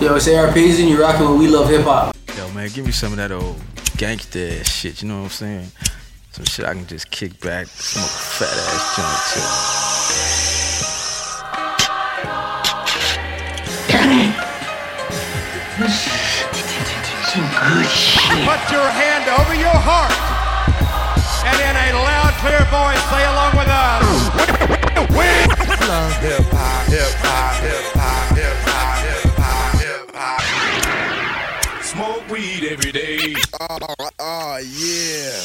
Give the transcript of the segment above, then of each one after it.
Yo, it's ARPs and you're rocking with We Love Hip Hop. Yo, man, give me some of that old gangsta ass shit. You know what I'm saying? Some shit I can just kick back, smoke a fat ass joint too. Put your hand over your heart. And in a loud, clear voice, say along with us. We love Hip hop, hip hop, hip hop, weed every day. Oh, oh yeah.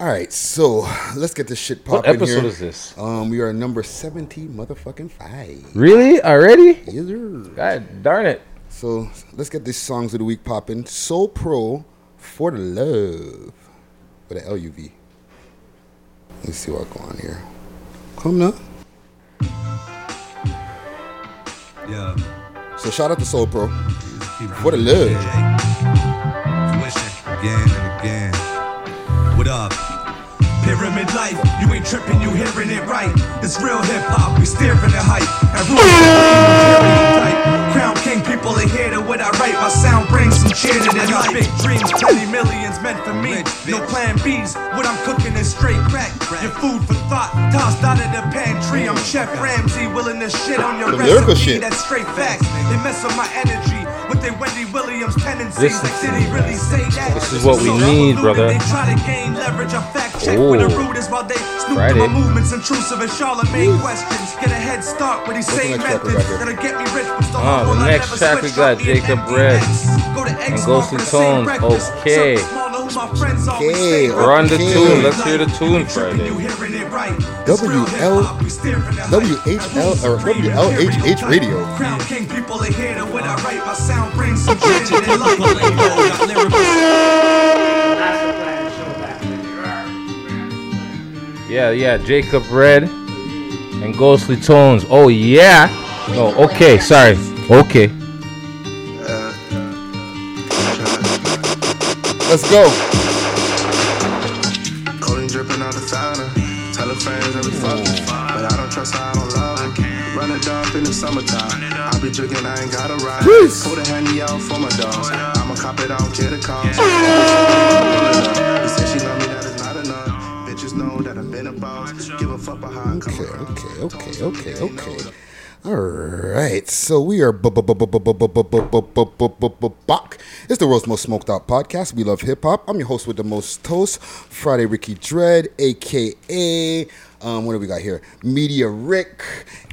All right, so let's get this shit popping. What popping episode here. is this? Um, we are number seventy, motherfucking five. Really? Already? Yes, sir. God darn it. So let's get these songs of the week popping. Soul Pro for the love with an L U V. Let's see what's going on here. Come now. Yeah. So shout out to Soul Pro for the love. Again and again. What up? Pyramid life, you ain't tripping, you hearing it right. It's real hip hop, we steering the hype. And rule tight. Crown King people are here to what I write. My sound brings some cheer to their life. Big dreams, plenty millions meant for me. No plan B's, what I'm cooking is straight crack. Your food for thought, tossed out of the pantry. I'm Chef Ramsay, willing to shit on your The lyrical recipe. shit. That's straight facts. They mess up my energy with their Wendy Williams tendencies. This- like, did he really say that? this is what we So need, brother. They try to gain leverage. I fact check with the Ooh. rudest while they snoop Friday. through my movements. Intrusive and Charlemagne questions. Get a head start with these What's same we methods got here? that'll get me rich. But still Ah, humble. The next track we got Jacob Red and Ghostly Tones. Okay. Okay, We're on the tune. Let's hear the tune Friday. Or WLHH Radio. Yeah, yeah, Jacob Red and Ghostly Tones. Oh yeah. Oh, okay, sorry. Okay. Let's go. Dripping out the. Tell her friends every fuck. But I don't trust her, I don't love her. Run it up in the summertime. I be drinking, I ain't got to ride. Jeez. Pull the handy out for my dogs. I'ma cop it, I don't care the cost. She love me, that is not enough. Bitches know that I've been a boss. Give a fuck how Okay, okay, okay, okay, okay. All right, so we are back. It's the world's most smoked out podcast. We love hip hop. I'm your host with the most toast, Friday Ricky Dread, aka um, what do we got here? Media Rick,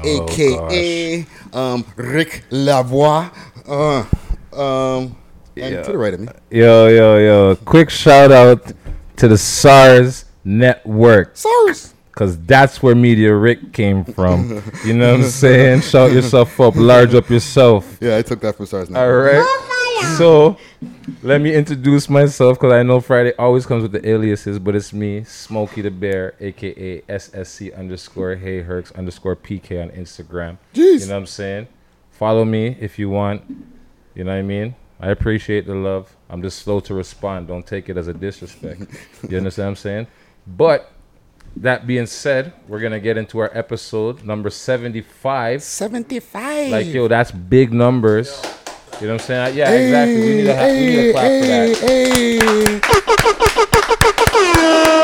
aka um, Rick Lavoie. Uh, um, and to the right of me. Yo, yo, yo! Quick shout out to the SARS Network. SARS. Cause that's where Media Rick came from. You know what I'm saying? Shout yourself up, large up yourself. Yeah, I took that from SARS. Now. All right. So, let me introduce myself because I know Friday always comes with the aliases, but it's me, Smokey the Bear, aka SSC underscore Hey Herx underscore PK on Instagram. Jeez. You know what I'm saying? Follow me if you want. You know what I mean? I appreciate the love. I'm just slow to respond. Don't take it as a disrespect. you understand what I'm saying? But that being said, we're gonna get into our episode number 75. Seventy-five. Like yo, that's big numbers. You know what I'm saying? Yeah, exactly. We need a ha- we need a clap for that. Hey, hey.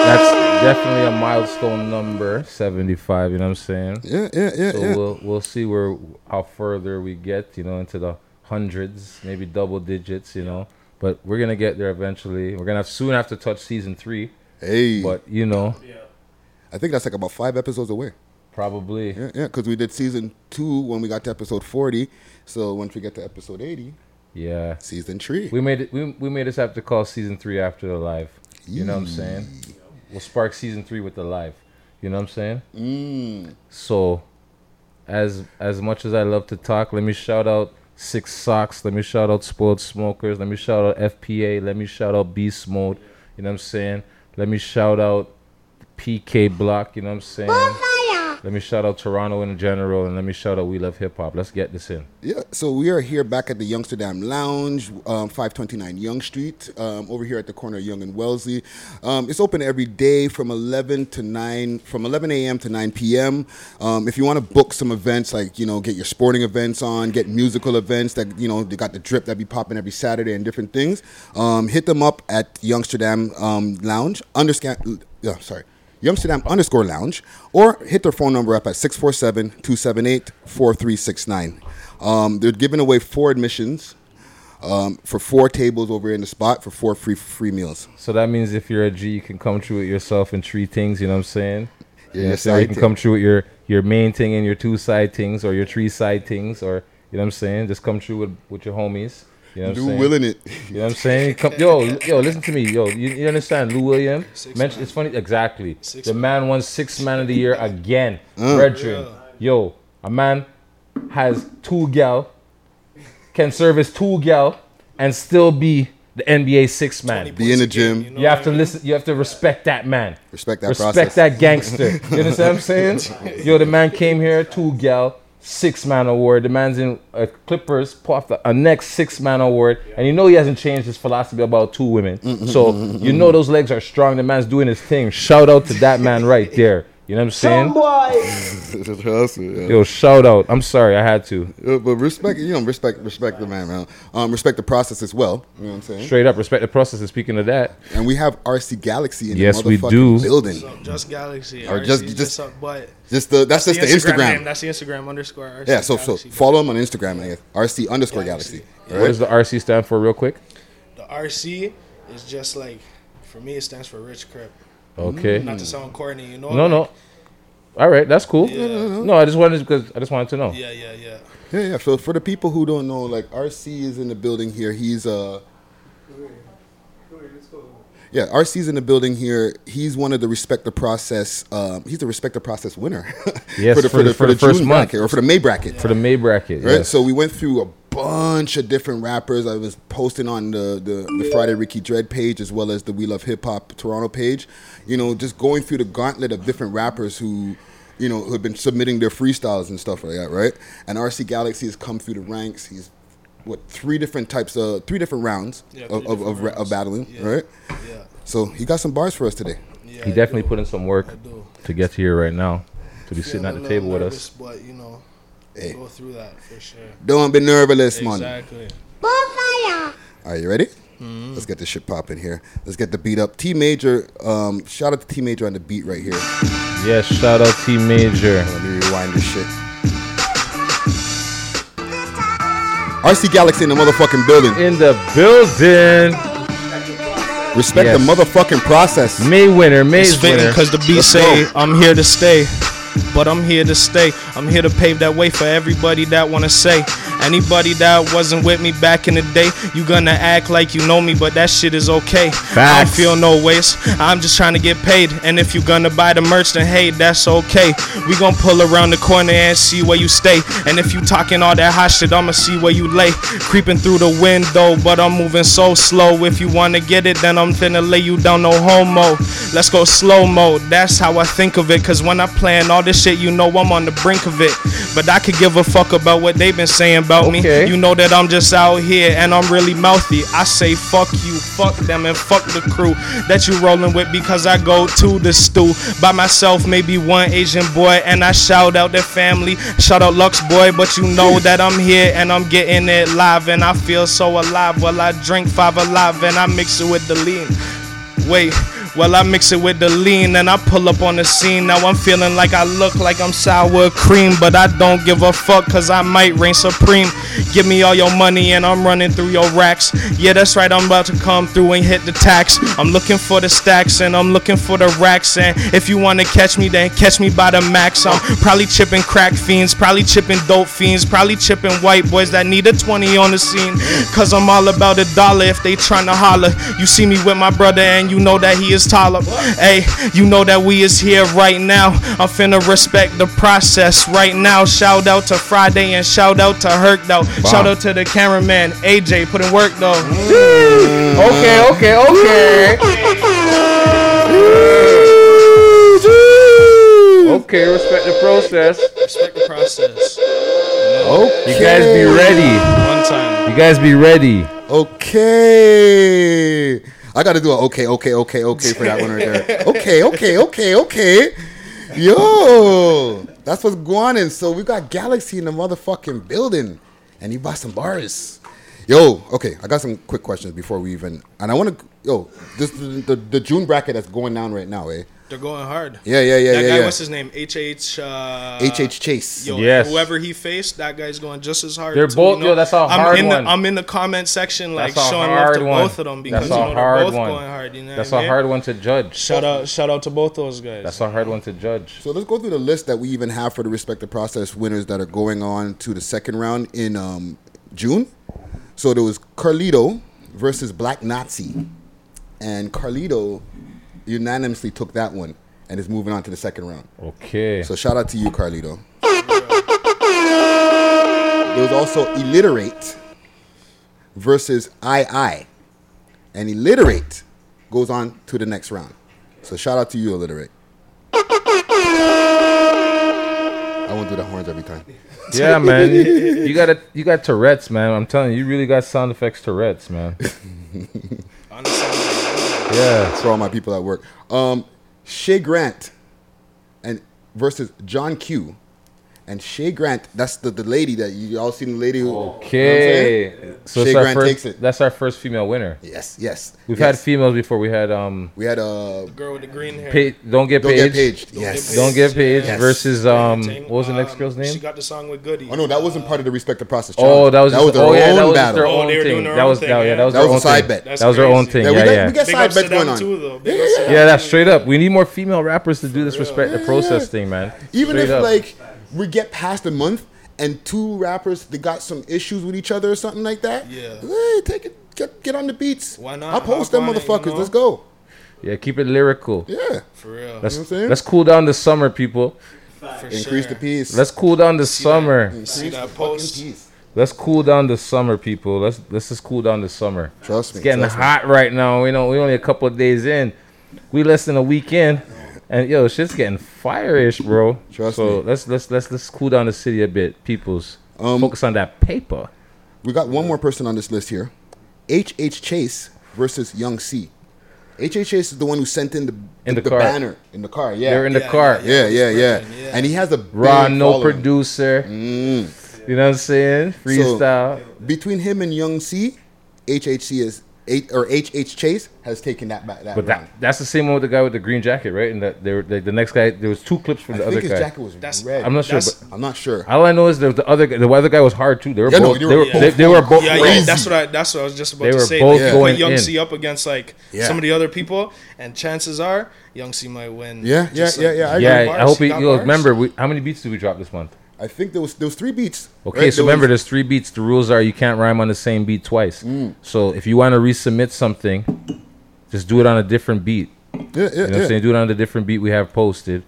That's definitely a milestone number, 75. You know what I'm saying? Yeah, yeah, yeah, So yeah. we'll we'll see where how further we get. You know, into the hundreds, maybe double digits. You know, but we're gonna get there eventually. We're gonna have, soon have to touch season three. Hey, But you know, I think that's like about five episodes away. probably. Yeah, yeah, because we did season two when we got to episode forty. So once we get to episode eighty, Yeah. season three. We made it. We, we made us have to call season three after the live. You know what I'm saying? We'll spark season three with the live. You know what I'm saying? Mm. So, as as much as I love to talk, let me shout out Six Socks. Let me shout out Spoiled Smokers. Let me shout out FPA. Let me shout out Beast Mode. You know what I'm saying? Let me shout out PK Block. You know what I'm saying? Let me shout out Toronto in general, and let me shout out We Love Hip Hop. Let's get this in. Yeah, so we are here back at the Youngsterdam Lounge, um, 529 Yonge Street, um, over here at the corner of Yonge and Wellesley. Um, it's open every day from 11 to 9, from 11 a.m. to 9 p.m. Um, if you want to book some events, like, you know, get your sporting events on, get musical events that, you know, they got the drip that be popping every Saturday and different things, um, hit them up at Youngsterdam um, Lounge, underscan, yeah, sorry. Youngsterdam underscore lounge, or hit their phone number up at 647 278 4369. Um, they're giving away four admissions um, for four tables over in the spot for four free free meals. So that means if you're a G, you can come through with yourself and three things. You know what I'm saying? Yeah, you, know, so you can thing. come through with your your main thing and your two side things, or your three side things, or you know what I'm saying? Just come through with with your homies. You know what I'm Do saying? willing it. You know what I'm saying? Come, yo, yo, listen to me, yo. You, you understand, Lou William? Mention, it's funny, exactly. the man won six man of the year again, uh. brethren. Yo, a man has two gal, can service two gal, and still be the NBA six man. Be in the gym. You have to listen. You have to respect that man. Respect that Respect process. that gangster. You understand what I'm saying? Yo, the man came here, two gal, six man award. The man's in uh, Clippers, a next six man award, and you know he hasn't changed his philosophy about two women. Mm-hmm, so mm-hmm, you mm-hmm. know those legs are strong. The man's doing his thing. Shout out to that man right there. You know what I'm saying? Hustle, yeah. Yo, shout out. I'm sorry, I had to. Yeah, but respect, you know, respect, respect the man, man. Um, respect the process as well. You know what I'm saying? Straight up, respect the process. And speaking of that, And we have RC Galaxy in Yes, the we motherfucking do. building. Just Galaxy. Or RC, just- just, just- up, but Just the that's just the Instagram. name. That's the Instagram underscore RC. yeah, so so Galaxy. follow him on Instagram, I guess. RC underscore Galaxy. Galaxy. what does the RC stand for, real quick? The RC is just like, for me, it stands for Rich Crip. Okay. Not to sound corny, you know. No, like, no. All right, that's cool. Yeah. No, I just wanted because I just wanted to know. Yeah, yeah, yeah. Yeah, yeah. So for the people who don't know, like RC is in the building here. He's uh yeah, RC's in the building here. He's one of the respect the process. Um, he's the respect the process winner. Yes, for the for the- for the first June month. bracket or for the May bracket. For the May bracket, right? yes. So we went through a bunch of different rappers. I was posting on the, the, the Friday Ricky Dread page as well as the We Love Hip Hop Toronto page. You know, just going through the gauntlet of different rappers who, you know, who have been submitting their freestyles and stuff like that, right? And RC Galaxy has come through the ranks. He's what three different types of three different rounds Yeah, of, three of, of, different of rounds. battling, Yeah. right? Yeah. So he got some bars for us today. yeah he I definitely do. put in some work to get here right now, to be sitting at the little table with us. But, you know, Hey. go through that for sure. Don't be nervous, man. Exactly. Are you ready? Let's get this shit popping here. Let's get the beat up. T Major, um, shout out to T Major on the beat right here. Yes, shout out T Major. Let me rewind this shit. RC Galaxy in the motherfucking building. In the building, Respect Yes. the motherfucking process. May winner, May's It's winner. because the beat Let's say go. I'm here to stay. But I'm here to stay. I'm here to pave that way for everybody that wanna say. Anybody that wasn't with me back in the day, you gonna act like you know me, but that shit is okay. I don't feel no waste. I'm just trying to get paid. And if you gonna buy the merch, then hey, that's okay. We gon' pull around the corner and see where you stay. And if you talking all that hot shit, I'ma see where you lay. Creeping through the window, but I'm moving so slow. If you wanna get it, then I'm finna lay you down, no homo. Let's go slow mo. That's how I think of it. Cause when I plan all this shit, you know I'm on the brink of it. But I could give a fuck about what they been saying about Okay. me. You know that I'm just out here and I'm really mouthy. I say fuck you, fuck them, and fuck the crew that you rolling with because I go to the stew by myself, maybe one Asian boy, and I shout out their family. Shout out Lux boy, but you know that I'm here and I'm getting it live, and I feel so alive. Well, I drink five alive and I mix it with the lean. Wait, well, I mix it with the lean and I pull up on the scene. Now I'm feeling like I look like I'm sour cream, but I don't give a fuck cause I might reign supreme. Give me all your money and I'm running through your racks. Yeah, that's right, I'm about to come through and hit the tax. I'm looking for the stacks and I'm looking for the racks. And if you wanna catch me, then catch me by the max. I'm probably chipping crack fiends, probably chipping dope fiends, probably chipping white boys that need a 20 on the scene. Cause I'm all about a dollar if they tryna holler. You see me with my brother and you know that he is taller. Hey, you know that we is here right now. I'm finna respect the process right now. Shout out to Friday and shout out to Herc though. Shout out to the cameraman AJ putting work though. Mm. Okay, okay, okay. Okay, respect the process. Respect the process. Okay. You guys be ready. One time. You guys be ready. Okay. I got to do a okay, okay, okay, okay for that one right there. Okay, okay, okay, okay. Yo, that's what's going on. So we got Galaxy in the motherfucking building, and he bought some bars. Yo, okay, I got some quick questions before we even. And I want to, yo, this the the June bracket that's going down right now, eh? They're going hard. Yeah, yeah, yeah, that yeah, guy, yeah. what's his name? H H. Uh, HH Chase. Yo, Yes. whoever he faced, that guy's going just as hard. They're too, both- you know? yo, that's a I'm hard in one. The, I'm in the comment section, like showing love to one. both of them because That's you know they're both one. going hard. You know That's what I a mean? hard one to judge. Shout out, shout out to both those guys. That's a hard one to judge. So let's go through the list that we even have for the respective process winners that are going on to the second round in um, June. So there was Carlito versus Black Nazi, and Carlito unanimously took that one and is moving on to the second round. Okay. So shout out to you, Carlito. There was also Illiterate versus I I, and Illiterate goes on to the next round. So shout out to you, Illiterate. I won't do the horns every time. Yeah, man. You, you got a, you got Tourette's, man. I'm telling you, you really got sound effects Tourette's, man. Yeah. For all my people at work. Um, Shay Grant and versus John Q. And Shay Grant, that's the, the lady that you all seen the lady who you know Okay. So Shay Grant first, takes it. that's our first female winner. Yes, yes. We've yes. had females before. We had um, we had uh girl with the green hair. pa- don't get Don't paged. Get Paged. Yes. Don't get paged Yes. versus um, what was the next Um, girl's name? She got the song with Goody. Oh no, that wasn't part of the respective process. Oh, challenge. that was just, their oh yeah, own that was just battle. their Oh, own they were doing thing. their That own was thing, that, yeah, yeah. that was That their was a own side thing. bet. That was their own thing. Yeah, we Yeah, got- we got side bets going on. Yeah, Big yeah, ups to yeah. them Yeah, that's straight up. We need more female rappers to do this respect the process thing, man. Even if like we get past a month and two rappers they got some issues with each other or something like that. Yeah. Hey, take it. Get, get on the beats. Why not? I'll post Hop them on it, you motherfuckers. know? Let's go. Yeah, keep it lyrical. Yeah. For real. Let's You know what I'm saying? let's cool down the summer, people. For Increase sure. the peace. Let's cool down the summer. See Increase that the fucking post? peace. Let's cool down the summer, people. Let's let's just cool down the summer. Trust me. It's getting trust me. hot right now. We know we only a couple of days in. We less than a week in, and yo, shit's getting fire-ish, bro. Trust so me. let's let's let's let's cool down the city a bit, peoples. Um, Focus on that paper. We got one more person on this list here. H. H. Chase versus Young C. H. H. Chase is the one who sent in the, In the the car. banner in the car. Yeah. They're in the Yeah, car. yeah, yeah, yeah, Yeah. And he has a big Raw, no following. producer. Mm. You know what I'm saying? Freestyle. Between him and Young C, HHC is eight or HH Chase has taken that back. That but that that's the same one with the guy with the green jacket, right? And that they were, the, the next guy. There was two clips from the think other his guy. jacket was That's- red. I'm not sure, but I'm not sure. all I know is that the other guy, the other guy was hard too. They were Yeah, both. they they, were were both they, they were both. Yeah, crazy. yeah, that's what I that's what I was just about They to were say. both They going put Young in. C up against like Yeah. some of the other people, and chances are Young C might win. Yeah, yeah, Just, yeah, yeah, I Yeah, I hope he he. got bars. remember, we, how many beats did we drop this month? I think there was there was three beats. Okay, right? so There remember, was- there's three beats. The rules are you can't rhyme on the same beat twice. Mm. So if you want to resubmit something, just do it on a different beat. yeah, yeah, You know what I'm saying? Do it on a different beat we have posted.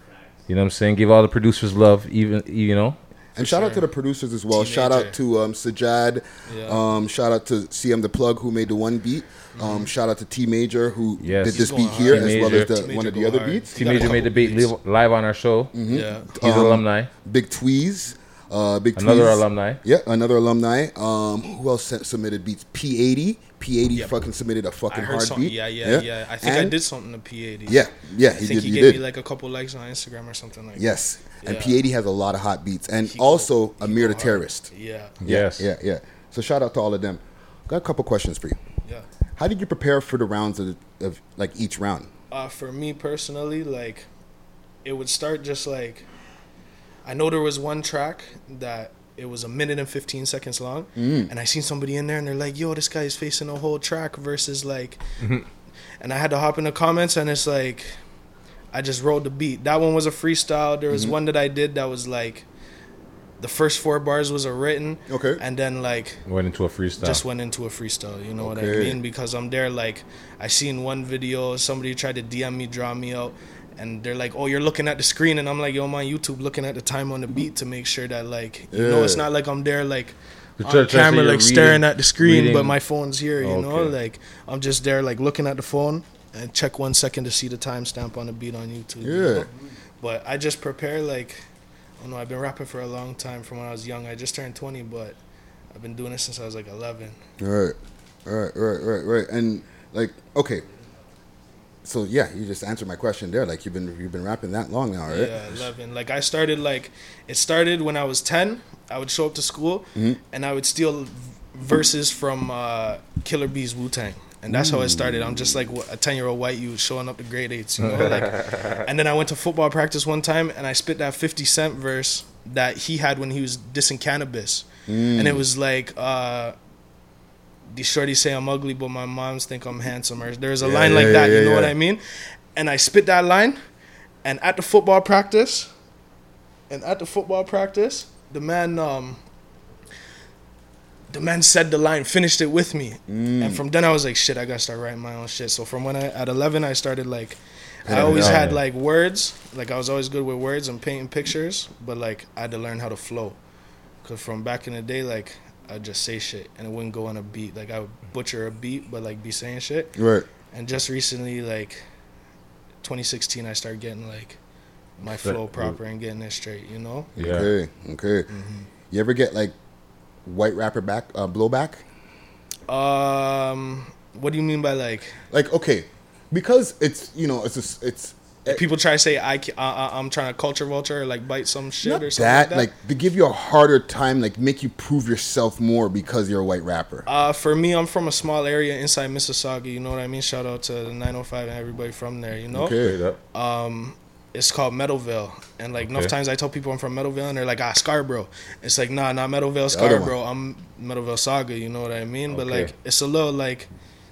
You know what I'm saying? Give all the producers love, even you know. And shout out to the producers as well. Shout out to um, Sajad. Yeah. Um, shout out to CM the Plug who made the one beat. Um, shout out to T Major who Yes. did this beat here T as well as the, one of the other hard. beats. T Major made couple the beat beats. live, live on our show. Mm-hmm. Yeah. He's an Um, alumni. Big Tweez. Uh, Big Another Tweez. alumni. Yeah, another alumni. Um, who else sent, submitted beats? P80. P80 Yep. fucking submitted a fucking heard hard something. beat. Yeah, yeah, yeah, I think I did something to P80. Yeah, yeah, I he think did. he He gave did. me like a couple likes on Instagram or something like that. yes, and Yeah. P80 has a lot of hot beats, and He also he Amir the hard. Terrorist. that. Yeah. Yes. Yeah, yeah. So shout out to all of them. Got a couple questions for you. Yeah. How did you prepare for the rounds of, of like each round? Uh, for me personally, like, it would start just like, I know there was one track that it was a minute and 15 seconds long, Mm. and I seen somebody in there and they're like, yo, this guy is facing a whole track versus like, Mm-hmm. and I had to hop in the comments and it's like, I just wrote the beat. That one was a freestyle. There Mm-hmm. was one that I did that was like, the first four bars was a written, Okay. and then like Went into a freestyle. just went into a freestyle. You know what I mean? Because I'm there. Like I seen one video, somebody tried to DM me, draw me out, and they're like, "Oh, you're looking at the screen," and I'm like, "Yo, I'm on YouTube, looking at the time on the beat to make sure that like, you know, it's not like I'm there like." The On church- church camera, you're like staring at the screen, reading- but my phone's here. You know, like I'm just there, like looking at the phone and check one second to see the timestamp on the beat on YouTube. you Yeah. know? But I just prepare like, Don't know. I've been rapping for a long time from when I was young. I just turned 20, but I've been doing it since I was like 11. Right, right, right, right, right. And like, okay. So yeah, you just answered my question there. Like you've been you've been rapping that long now, right? Yeah, 11. Like I started like it started when I was 10. I would show up to school Mm-hmm. and I would steal verses from uh, Killer Bees Wu Tang. And that's how it started. I'm just like a 10 year old white youth showing up to grade eights, you know? Like, and then I went to football practice one time and I spit that 50 Cent verse that he had when he was dissing cannabis. And it was like, uh, these shorties say I'm ugly, but my moms think I'm handsome. Or there's a Yeah, line yeah, like that, yeah, you know what. I mean? And I spit that line, and at the football practice, and at the football practice, the man, um, the man said the line, finished it with me, Mm. and from then I was like, shit, I gotta start writing my own shit. So from when I at 11, I started like. I always had like words, like I was always good with words and painting pictures, but like I had to learn how to flow. Cause from back in the day, like I'd just say shit and it wouldn't go on a beat. Like I would butcher a beat, but like be saying shit. Right. And just recently, like 2016, I started getting like my flow proper and getting it straight. You know? Yeah. Okay. Okay. You ever get like white rapper back uh, blowback? Um, what do you mean by like Like okay, because it's you know it's a, it's people try to say I uh, uh, I'm trying to culture vulture or like bite some shit or something that, like that? like to give you a harder time, like make you prove yourself more because you're a white rapper. Uh, for me, I'm from a small area inside Mississauga. You know what I mean? Shout out to the 905 and everybody from there. You know? Okay. Um it's called Meadowvale. And like enough times I tell people I'm from Meadowvale and they're like, ah, Scarborough. It's like, nah, not Meadowvale, Scarborough. I'm Meadowville Saga, you know what I mean? But like it's a little like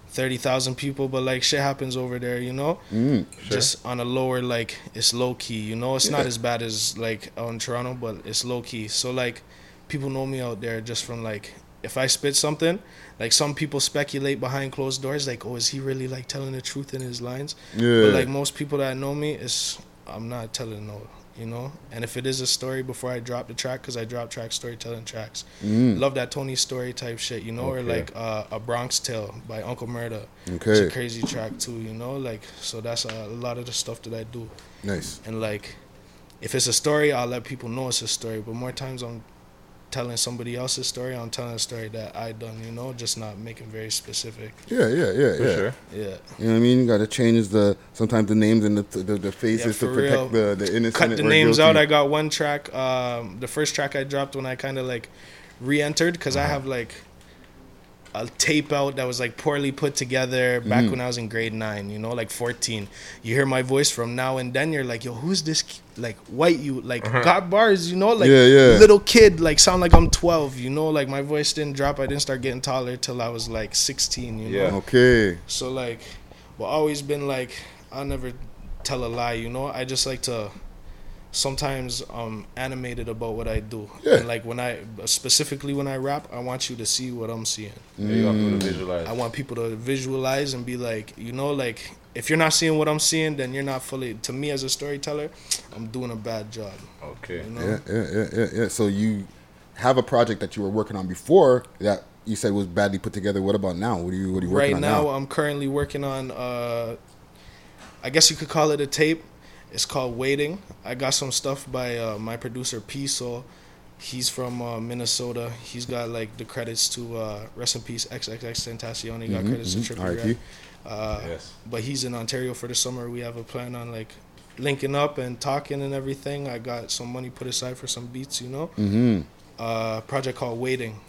thirty thousand people, but like shit happens over there, you know? Mm, Just on a lower like it's low key, you know? It's not as bad as like out in Toronto, but it's low key. So like people know me out there just from like if I spit something, like some people speculate behind closed doors, like, oh, is he really like telling the truth in his lines? Yeah. But like most people that know me, is I'm not telling no, you know. And if it is a story before I drop the track, because I drop track storytelling tracks, Mm. love that Tony story type shit, you know, or like uh, a Bronx Tale by Uncle Murda. It's Okay. a crazy track too, you know. Like so that's a, lot of the stuff that I do. Nice. And like, if it's a story, I'll let people know it's a story. But more times I'm telling somebody else's story. I'm telling a story that I done, you know, just not making very specific. Yeah, yeah, yeah, For yeah. sure. Yeah. You know what I mean? You got to change the sometimes the names and the the, the faces Yeah, to protect real. the the innocent. cut the or names guilty. out. I got one track. Um, the first track I dropped when I kind of like re-entered because Uh-huh. I have like a tape out that was like poorly put together back Mm. when I was in grade nine. You know, like fourteen. You hear my voice from now and then. You're like, yo, who's this? Like white you like got bars. You know, like Uh-huh. Yeah, yeah. little kid. Like sound like I'm twelve. You know, like my voice didn't drop. I didn't start getting taller till I was like sixteen. You know. Yeah. Okay. So like, well, always been like, I'll never tell a lie. You know, I just like to. Sometimes I'm animated about what I do. Yeah. And like when I specifically when I rap, I want you to see what I'm seeing. Yeah, you have to visualize. I want people to visualize and be like, you know, like if you're not seeing what I'm seeing, then you're not fully. To me as a storyteller, I'm doing a bad job. Okay. You know. Yeah, yeah, yeah, yeah. So you have a project that you were working on before that you said was badly put together. What about now? What are you What are you working right on now, now? I'm currently working on uh I guess you could call it a tape. It's called Waiting. I got some stuff by uh, my producer P Soul. He's from uh, Minnesota. He's got like the credits to uh, Rest in Peace XXXTentacion. He got Mhm, credits mhm. to Trippie R.I.P. Uh, Yes. But he's in Ontario for the summer. We have a plan on like linking up and talking and everything. I got some money put aside for some beats, you know Mm-hmm. uh, project called Waiting.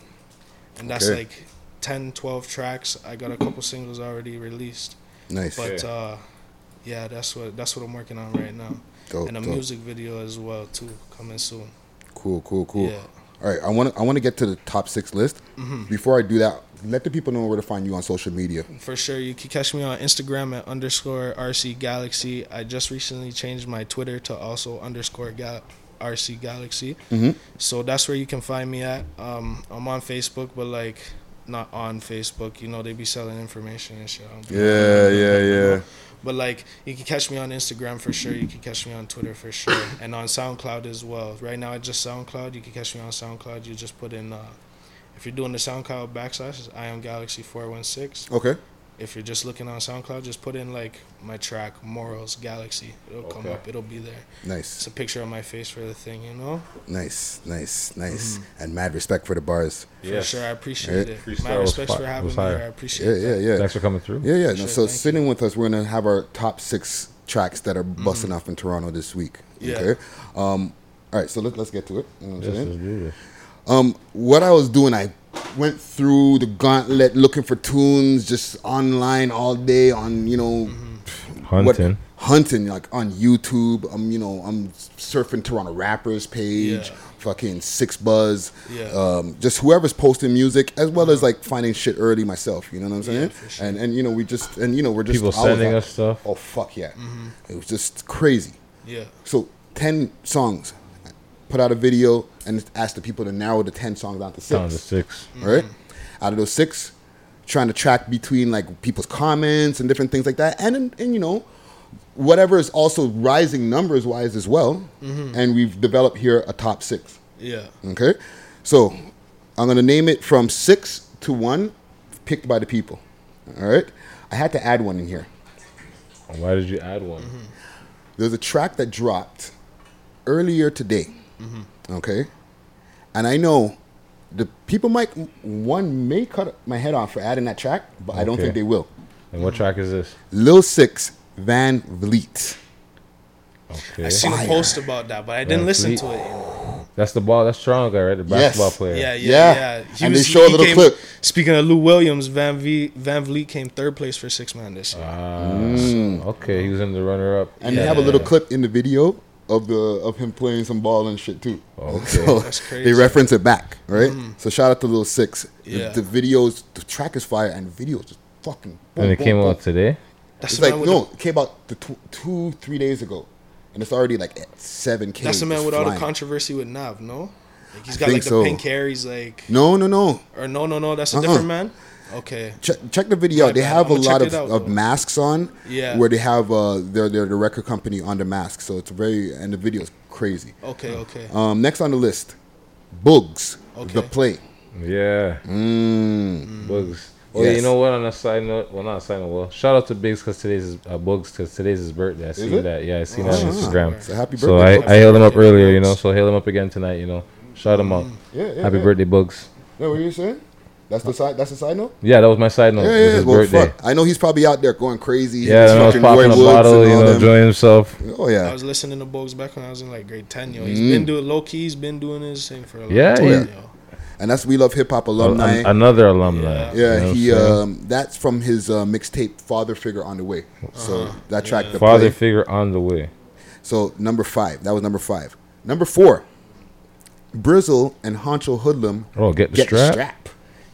And that's Okay. like 10, 12 tracks. I got a couple singles already released. Nice. But Okay. uh, yeah, that's what that's what I'm working on right now. Dope, and a dope. music video as well too, coming soon. Cool, cool, cool. Yeah. All right, I want to I want to get to the top six list. Mm-hmm. Before I do that, let the people know where to find you on social media. For sure, you can catch me on Instagram at underscore RC Galaxy. I just recently changed my Twitter to also underscore gal- RC Galaxy. Mhm. So that's where you can find me at. Um, I'm on Facebook, but like not on Facebook. You know, they be selling information and shit. I don't be on Yeah, yeah, yeah. But like, you can catch me on Instagram for sure. You can catch me on Twitter for sure, and on SoundCloud as well. Right now, it's just SoundCloud. You can catch me on SoundCloud. You just put in, uh, if you're doing the SoundCloud backslash, I am Galaxy four one six. Okay. If you're just looking on SoundCloud, just put in like my track Morals Galaxy. It'll come up. It'll be there. Nice. It's a picture of my face for the thing, you know. Nice, nice, nice, and mad respect for the bars. Yeah, For Yeah. sure, I appreciate it. Freestyle My was respect for having me here. I appreciate Yeah, it. yeah, yeah, yeah. Thanks for coming through. yeah, yeah. No, Sure, so thank sitting with us, we're gonna have our top six tracks that are busting off in Toronto this week. Yeah. Okay. Um. All right. So let, let's get to it. You know what Yes, saying? let's. Um, what I was doing, I went through the gauntlet looking for tunes, just online all day on you know what- Hunting. hunting like on YouTube. I'm you know I'm surfing Toronto rappers page, Yeah. fucking Six Buzz, Yeah. um, just whoever's posting music, as well as like finding shit early myself. You know what I'm saying? for sure. And and you know we just and you know we're just People sending like, us stuff. Oh fuck yeah! It was just crazy. Yeah. So ten songs. Put out a video and asked the people to narrow the ten songs down to six Down to six. right? Out of those six, trying to track between like people's comments and different things like that, and and, and you know, whatever is also rising numbers wise as well. Mm-hmm. And we've developed here a top six. Yeah. Okay, so I'm gonna name it from six to one, picked by the people. All right, I had to add one in here. Why did you add one? Mm-hmm. There's a track that dropped earlier today. Okay, and I know the people might one may cut my head off for adding that track, but I don't think they will. And what track is this? Lil Six VanVleet. Okay. I seen Fire. a post about that, but I didn't Van listen Fleet. to it. That's the ball. That's Toronto guy, right? The Yes. basketball player. Yeah, Yeah. yeah, yeah. He And they show a he little clip. Speaking of Lou Williams, Van v, VanVleet came third place for six man this year. Ah, so- okay, he was in the runner-up. And they have a little clip in the video of the of him playing some ball and shit too. Oh, okay. So That's crazy. they reference it back, right? Mm-hmm. So shout out to Little Six. The- Yeah. The, videos, the track is fire, and the videos just fucking. boom, And it boom, came boom. out today. That's It's like man no, the, it came out the two, three days ago, and it's already like at seven k. that's the man with all the controversy with Nav. No, like he's I got like the so. pink hair. He's like, No, no, no. or no, no, no. That's a Uh-uh. different man. Okay. Check, check the video. My out. They bad. have a I'ma lot of, out, of masks on. Yeah. Where they have uh, their their the record company on the mask, so it's very and the video is crazy. Okay. Okay. Um, next on the list, Boogs, Okay. the play. Yeah. Mm. Bugs. Oh, Yes. you know what? On a side note, well, not a side note. Well, shout out to Biggs because today's his, uh, Bugs because today's his birthday. I seen it? that. Yeah, I seen that on Ah, Instagram. So happy So I, birthday. I hailed him up earlier, you know. So hail him up again tonight, you know. Shout him out. yeah, yeah, Happy yeah. birthday, Bugs. No, what were you saying? That's the side. That's the side note. Yeah, that was my side note. Yeah, It yeah. his Well, birthday. fuck. I know he's probably out there going crazy. Yeah, He's and I was popping a bottle, you know, them. enjoying himself. Oh yeah. I was listening to Bogues back when I was in like grade ten. Yo, he's Mm. been doing low key. He's been doing his thing for a long Yeah, time. he- yo. And that's We Love Hip Hop alumni. An- another alumni. Yeah. you yeah, know he um that's from his uh, mixtape Father Figure on the Way. So that track the Father play. figure on the way. So number five. That was number five. Number four. Brizzle and Honcho Hoodlum. Oh, get the get strap. the strap.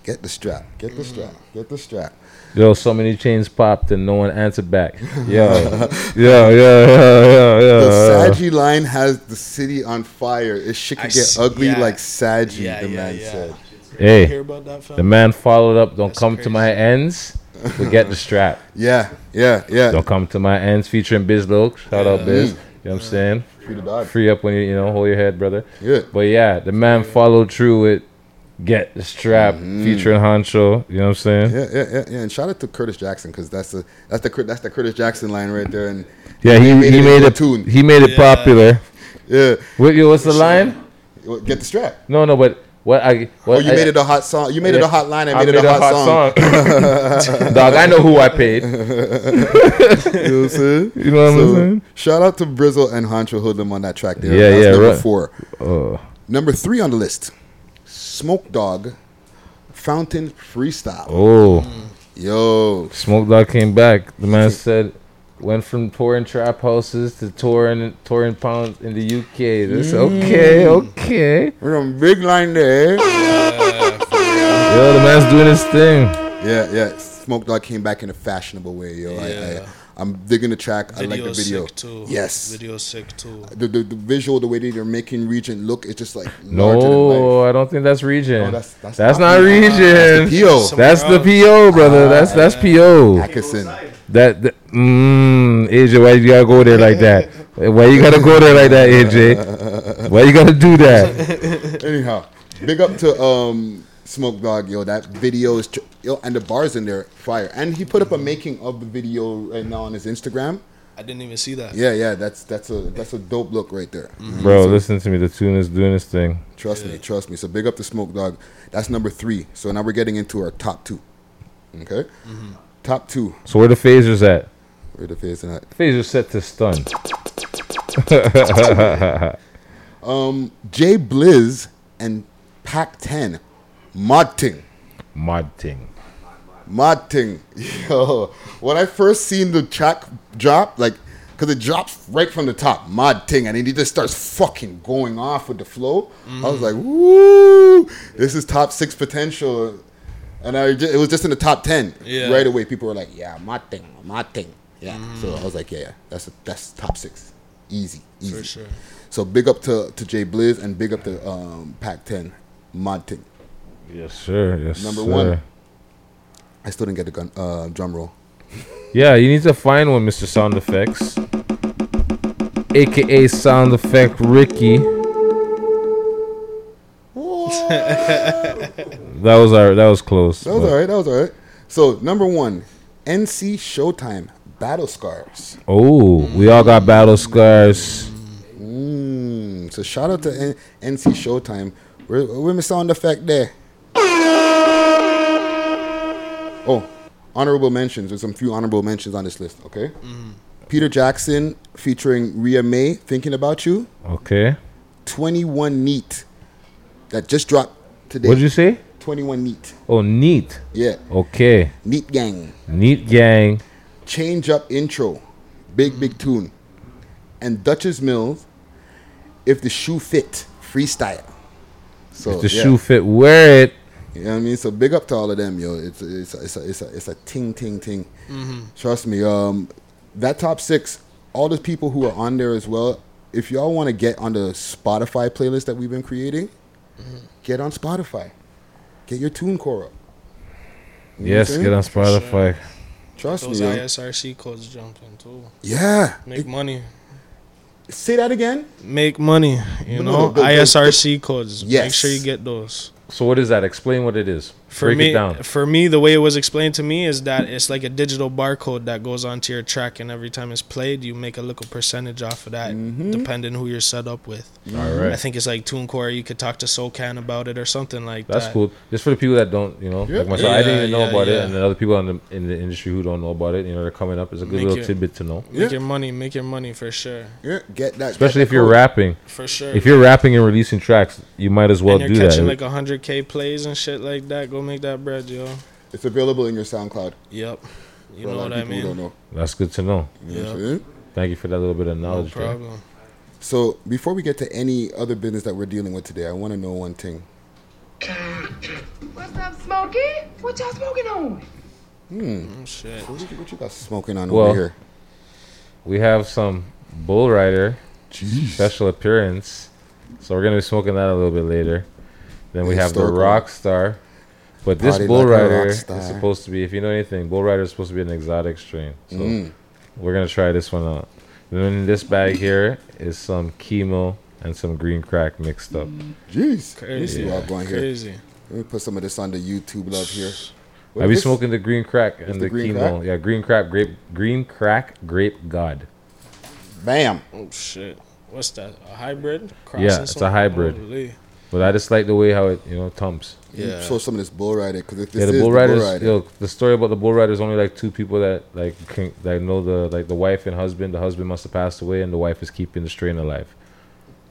Get the strap. Get the strap. Mm-hmm. Get the strap. Yo, so many chains popped and no one answered back. Yo, yo, yo, yo, yo, yo. The Saji line has the city on fire. It shit I get s- ugly yeah. like Saji, Yeah, the yeah, man yeah. said. Hey, Hear about that, the man followed up. Don't That's come to my ends. But get the strap. Yeah, yeah, yeah. Don't come to my ends. Featuring Biz Loke. Shout out Biz. Mm. You know what I'm saying? Free the dog. Free up when you you know hold your head, brother. Yeah. But yeah, the man followed through with get the strap mm-hmm. featuring Honcho. You know what I'm saying? Yeah, yeah, yeah, yeah. And shout out to Curtis Jackson because that's the that's the that's the Curtis Jackson line right there. And Yeah, he, made he it made into a it. tune. He made it Yeah. popular. yeah, What, yo, what's the line? get the strap. No, no, but what I what Oh, you I, made it a hot song. You made it a hot line. I made, it a hot, song. song. Dog, I know who I paid. you know what I'm saying? You know what I'm So, saying? shout out to Brizzle and Honcho Hoodlum on that track there. Yeah, That's yeah, Number right. four. Oh, Number three on the list, Smoke Dog, Fountain Freestyle. oh, Yo, Smoke Dog came back. The man said went from touring trap houses to touring touring pounds in the UK. That's Mm. okay, okay. we're on big line there. Yo, the man's doing his thing. Yeah, yeah. Smoke Dog came back in a fashionable way, yo. I, Yeah. I, I'm digging the track. I like the video. sick too. Yes. Video's sick too. The, the, the visual, the way that they're making Regent look, it's just like No. I don't think that's region. Oh, that's- that's that's not not region. region. That's the PO. Somewhere That's the. PO, brother. That's that's PO. Atkinson. That, that mm, AJ, why you gotta go there like that? Why you gotta go there like that, AJ? Why you gotta do that? Anyhow, big up to um Smoke Dog, yo. That video is tr- yo, and the bars in there fire. And he put up a making of the video right now on his Instagram. I didn't even see that. Yeah, yeah, that's that's a that's a dope look right there. Bro, listen to me. The tune is doing this thing. Trust me, trust me. So big up the Smoke Dog. That's number three. So now we're getting into our top two. Okay, top two. So where the phasers at? Where the phasers at? that? Phasers set to stun. Um, Jay Blizz and Pac Ten, Mod Ting. Mod ting. Mod Ting. Yo, when I first seen the track drop, like, cause it drops right from the top, Mod thing, and then he just starts fucking going off with the flow. I was like, woo, this is top six potential. And I ju- it was just in the top ten. Yeah. Right away, people were like, yeah, Mod thing, Mod thing. Yeah. So I was like, yeah, yeah, that's a, that's top six. Easy, easy. For sure. So big up to, to Jay Blizz and big up to um, Pac 10, Mod Ting. Yes, sir. Yes, Number sir. one. I still didn't get the gun, uh, drum roll. Yeah, you need to find one, Mr. Sound Effects. AKA Sound Effect Ricky. that was our that was close. That was but- all right. That was all right. So number one, NC Showtime Battle Scars. Oh, we all got battle scars. Mm, so shout out to N- NC Showtime. Where, where my sound effect there? Oh, honorable mentions. There's some few honorable mentions on this list. Okay. Mm-hmm. Peter Jackson featuring Rhea May, "Thinking About You." Okay. 21 Neat that just dropped today. What'd you say? 21 Neat. Oh, neat. Yeah. Okay. Neat Gang. Neat gang. Change Up Intro. Big, big tune. And Dutchess Mills, If the Shoe Fit. Freestyle. So, If the yeah. shoe fit, wear it. You know what I mean? So big up to all of them, yo. It's a, it's a, it's a, it's a, it's a ting, ting, ting. Trust me. Um, that top six, all the people who are on there as well. If y'all want to get on the Spotify playlist that we've been creating, get on Spotify. Get your TuneCore up. You Yes, get on Spotify. Trust Those me. yo. ISRC codes jumped in too. Yeah. Make money. Say that again. Make money. You No, know, the- the- ISRC codes. Make sure you get those. So what is that? Explain what it is. For Break me, it down. for me, the way it was explained to me is that it's like a digital barcode that goes onto your track, and every time it's played, you make a little percentage off of that, Mm-hmm. depending who you're set up with. All I think it's like TuneCore. You could talk to SOCAN about it or something like That's that. That's cool. Just for the people that don't, you know, Yeah. like myself, I didn't even know yeah, about it, and then other people in the in the industry who don't know about it, you know, they're coming up. It's a good Make little your- tidbit to know, Make your money. Make your money for sure. Yeah, get that. especially get if you're code. rapping. For sure. If you're rapping and releasing tracks, you might as well and you're do that. catching like 100k plays and shit like that, go make that bread, yo. It's available in your SoundCloud. Yep. You know lot what I mean? don't know. That's good to know. You know what I'm Yeah. saying? Thank you for that little bit of No knowledge. there. problem. So before we get to any other business that we're dealing with today, I want to know one thing. What's up, Smokey? What y'all smoking on? Hmm. Oh, shit. What you, what you got smoking on Well, over here? We have some Bull Rider special appearance, so we're gonna be smoking that a little bit later. Then we have the Historical. Rockstar, but this Party Bull like Rider is supposed to be. If you know anything, Bull Rider is supposed to be an exotic strain. So Mm. we're gonna try this one out. Then in this bag here is some chemo and some green crack mixed up. Jeez. Let me Crazy. see going here. Crazy. Let me put some of this on the YouTube love here. What I be this? smoking the green crack It's and the the, green chemo. crack? Yeah, green crack grape, green crack grape god. Bam. Oh shit. What's that? A hybrid? Yeah, it's a hybrid. Holy. But I just like the way how it you know thumps. Yeah. Show some of this bull rider because this Yeah, the is bull the riders. bull rider, Yo, the story about the bull riders only like two people that like can, that know the like the wife and husband. The husband must have passed away, and the wife is keeping the strain alive.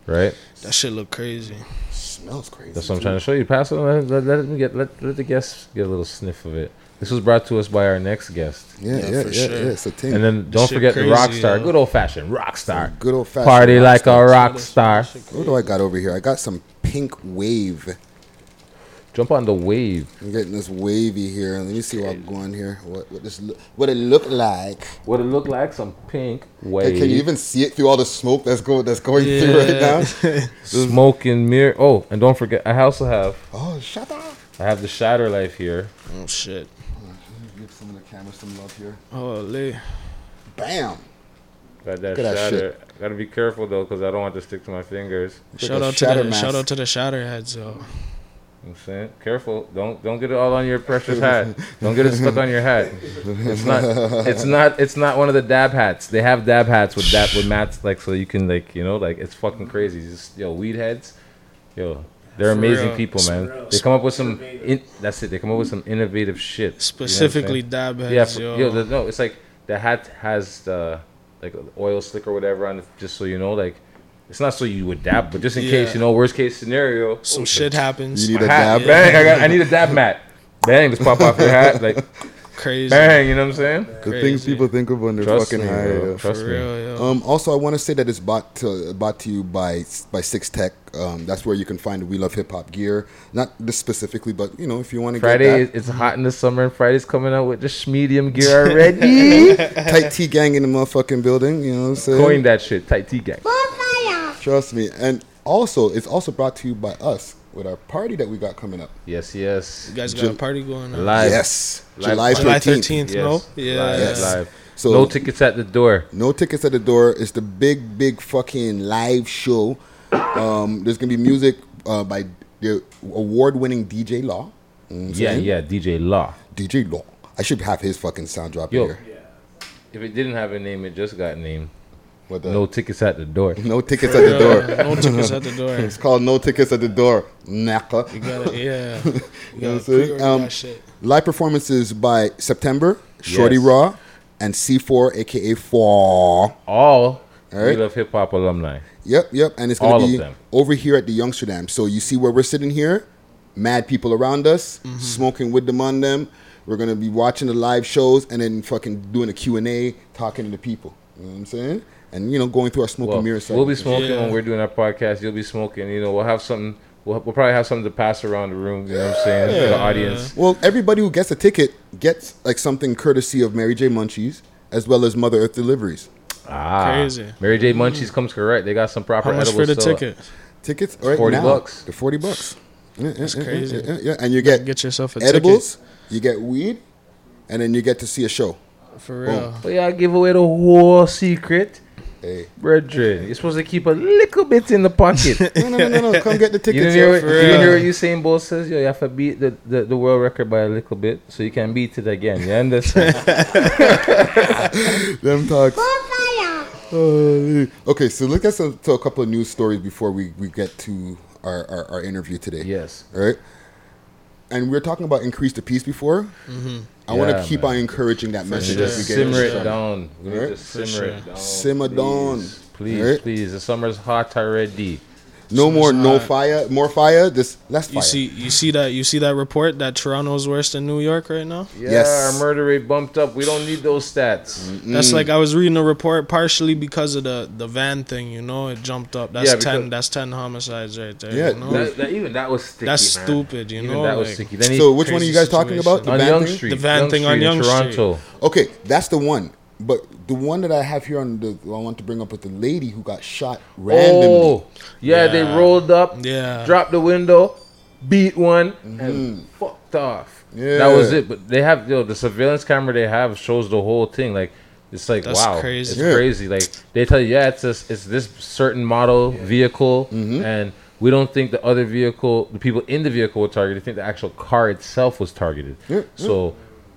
Right. That shit look crazy. smells crazy. That's what I'm too. trying to show you. Pass it. Let, let, let me get let, let the guests get a little sniff of it. This was brought to us by our next guest, Yeah, Yeah, yeah, for yeah, sure. yeah. It's a thing. and then don't shit forget the rock star. yo. Good old fashioned rock star. good old fashioned Party like a rock star. What do I got over here? I got some pink wave. Jump on the wave. I'm getting this wavy here. Let me see what I'm going here. What what this look, what it look like? What it look like? Some pink Hey, can you even see it through all the smoke that's going that's going through right now? Smoking mirror. Oh, and don't forget, I also have Oh, shut up! I have the Shatter Life here. Oh shit. Give some of the camera some love here. Holy. Bam! Got that Look at that shatter. Gotta be careful though, cause I don't want to stick to my fingers. Shout a out to the mask. shout out to the shatter heads, yo. I'm saying, careful. Don't don't get it all on your precious hat. Don't get it stuck on your hat. It's not. It's not. It's not one of the dab hats. They have dab hats with dab with mats like so you can like you know like it's fucking crazy. Just yo weed heads, yo. They're For amazing real. people, man. They come up with some. In, that's it. They come up with some innovative shit. You know Specifically dab heads, Yeah, yo. yo. the- no, it's like the hat has the like oil slick or whatever on it, just so you know, like. It's not so you would dab, but just in case, you know, worst case scenario. Some oh, shit happens. You need my a hat, dab? Bang! I got. I need a dab mat. Bang! Just pop off your hat, like Crazy. bang. You know what I'm saying? The things people think of when they're Trust fucking me, high. bro. yeah. Trust For me. real, yo. Um, also, I want to say that it's bought to bought to you by by Six Tech. Um, that's where you can find the We Love Hip Hop gear. Not this specifically, but you know, if you want to Friday, get is- it's hot in the summer, and Friday's coming out with the medium gear already. tight T gang in the motherfucking building. You know what I'm saying? Coin that shit, tight T gang. Trust me. And also, it's also brought to you by us with our party that we got coming up. Yes, yes. You guys got Ju- a party going on? Live. Yes, Live July party. July 13th. 13th, no? Yes. Yeah. Live, Yes. live. So- no tickets at the door. No tickets at the door. It's the big, big fucking live show. Um, there's gonna be music uh, by the award-winning DJ Law. You know Yeah, saying? yeah. DJ Law. DJ Law. I should have his fucking sound drop Yo. here. If it didn't have a name, it just got named. What the- No tickets at the door. No tickets at the door. No tickets at the door. It's called No Tickets at the Door. Naka. You gotta, yeah. You You know what I'm gotta saying? pre-order Um, that shit. live performances by September, Shorty Yes. Raw, and C4, aka Four. All All right. We Love Hip Hop alumni. Yep, yep. And it's gonna be over here at the Youngsterdam. So you see where we're sitting here, mad people around us, Mm-hmm. smoking with them on them. We're gonna be watching the live shows and then fucking doing a Q and A, talking to the people. You know what I'm saying? And you know, going through our smoke Well, and mirror. we'll be smoking Yeah. when we're doing our podcast. You'll be smoking. You know, we'll have something. We'll, we'll probably have something to pass around the room. You know what I'm saying for the audience. Well, everybody who gets a ticket gets like something courtesy of Mary J. Munchies as well as Mother Earth Deliveries. Ah, Crazy. Mary J. Munchies comes correct. They got some proper. How much for the still. ticket? Tickets right 40 now. bucks. They're forty bucks. Yeah, That's yeah, yeah, crazy. Yeah, yeah, and you get Get yourself a edibles, you get weed, and then you get to see a show. For real. But yeah, I give away the whole secret, Hey, brethren. You're supposed to keep a little bit in the pocket. no, no, no, no, no. Come get the You tickets. didn't hear, what, you didn't real. hear what Usain Bolt says? Yo, you have to beat the, the, the world record by a little bit so you can beat it again. You understand? Them talks. Holy. Oh, okay, so look at some to a couple of news stories before we, we get to our, our, our interview today. yes. All right. And we were talking about increase the peace before. I want to keep man. on encouraging that We message need to as we get simmer it down. We Right? simmer sure. it down. Simmer down. Please, please, Right? please. The summer's hot already. No more, no fire, more fire. This less fire. You see, you see that, you see that report that Toronto's worse than New York right now. Yeah, Yes. our murder rate bumped up. We don't need those stats. That's like I was reading a report partially because of the the van thing. You know, it jumped up. That's Yeah, ten. That's ten homicides right there. Yeah, you know? That, that- even that was sticky. That's man. stupid, you even know, that was like- sticky. Then so which one are you crazy guys talking about? The on van Yonge thing? Street, The van Yonge thing on Street in Yonge Street. Toronto. Okay, that's the one. But the one that I have here on the I want to bring up with the lady who got shot randomly. Oh, yeah, they rolled up, Yeah. dropped the window, beat one, and mm-hmm. fucked off. Yeah. That was it. But they have yo, the surveillance camera they have shows the whole thing. Like it's like That's wow, crazy. it's Yeah. crazy. Like they tell you, yeah, it's this, it's this certain model vehicle, mm-hmm. and we don't think the other vehicle, the people in the vehicle were targeted. They think the actual car itself was targeted. Yeah, So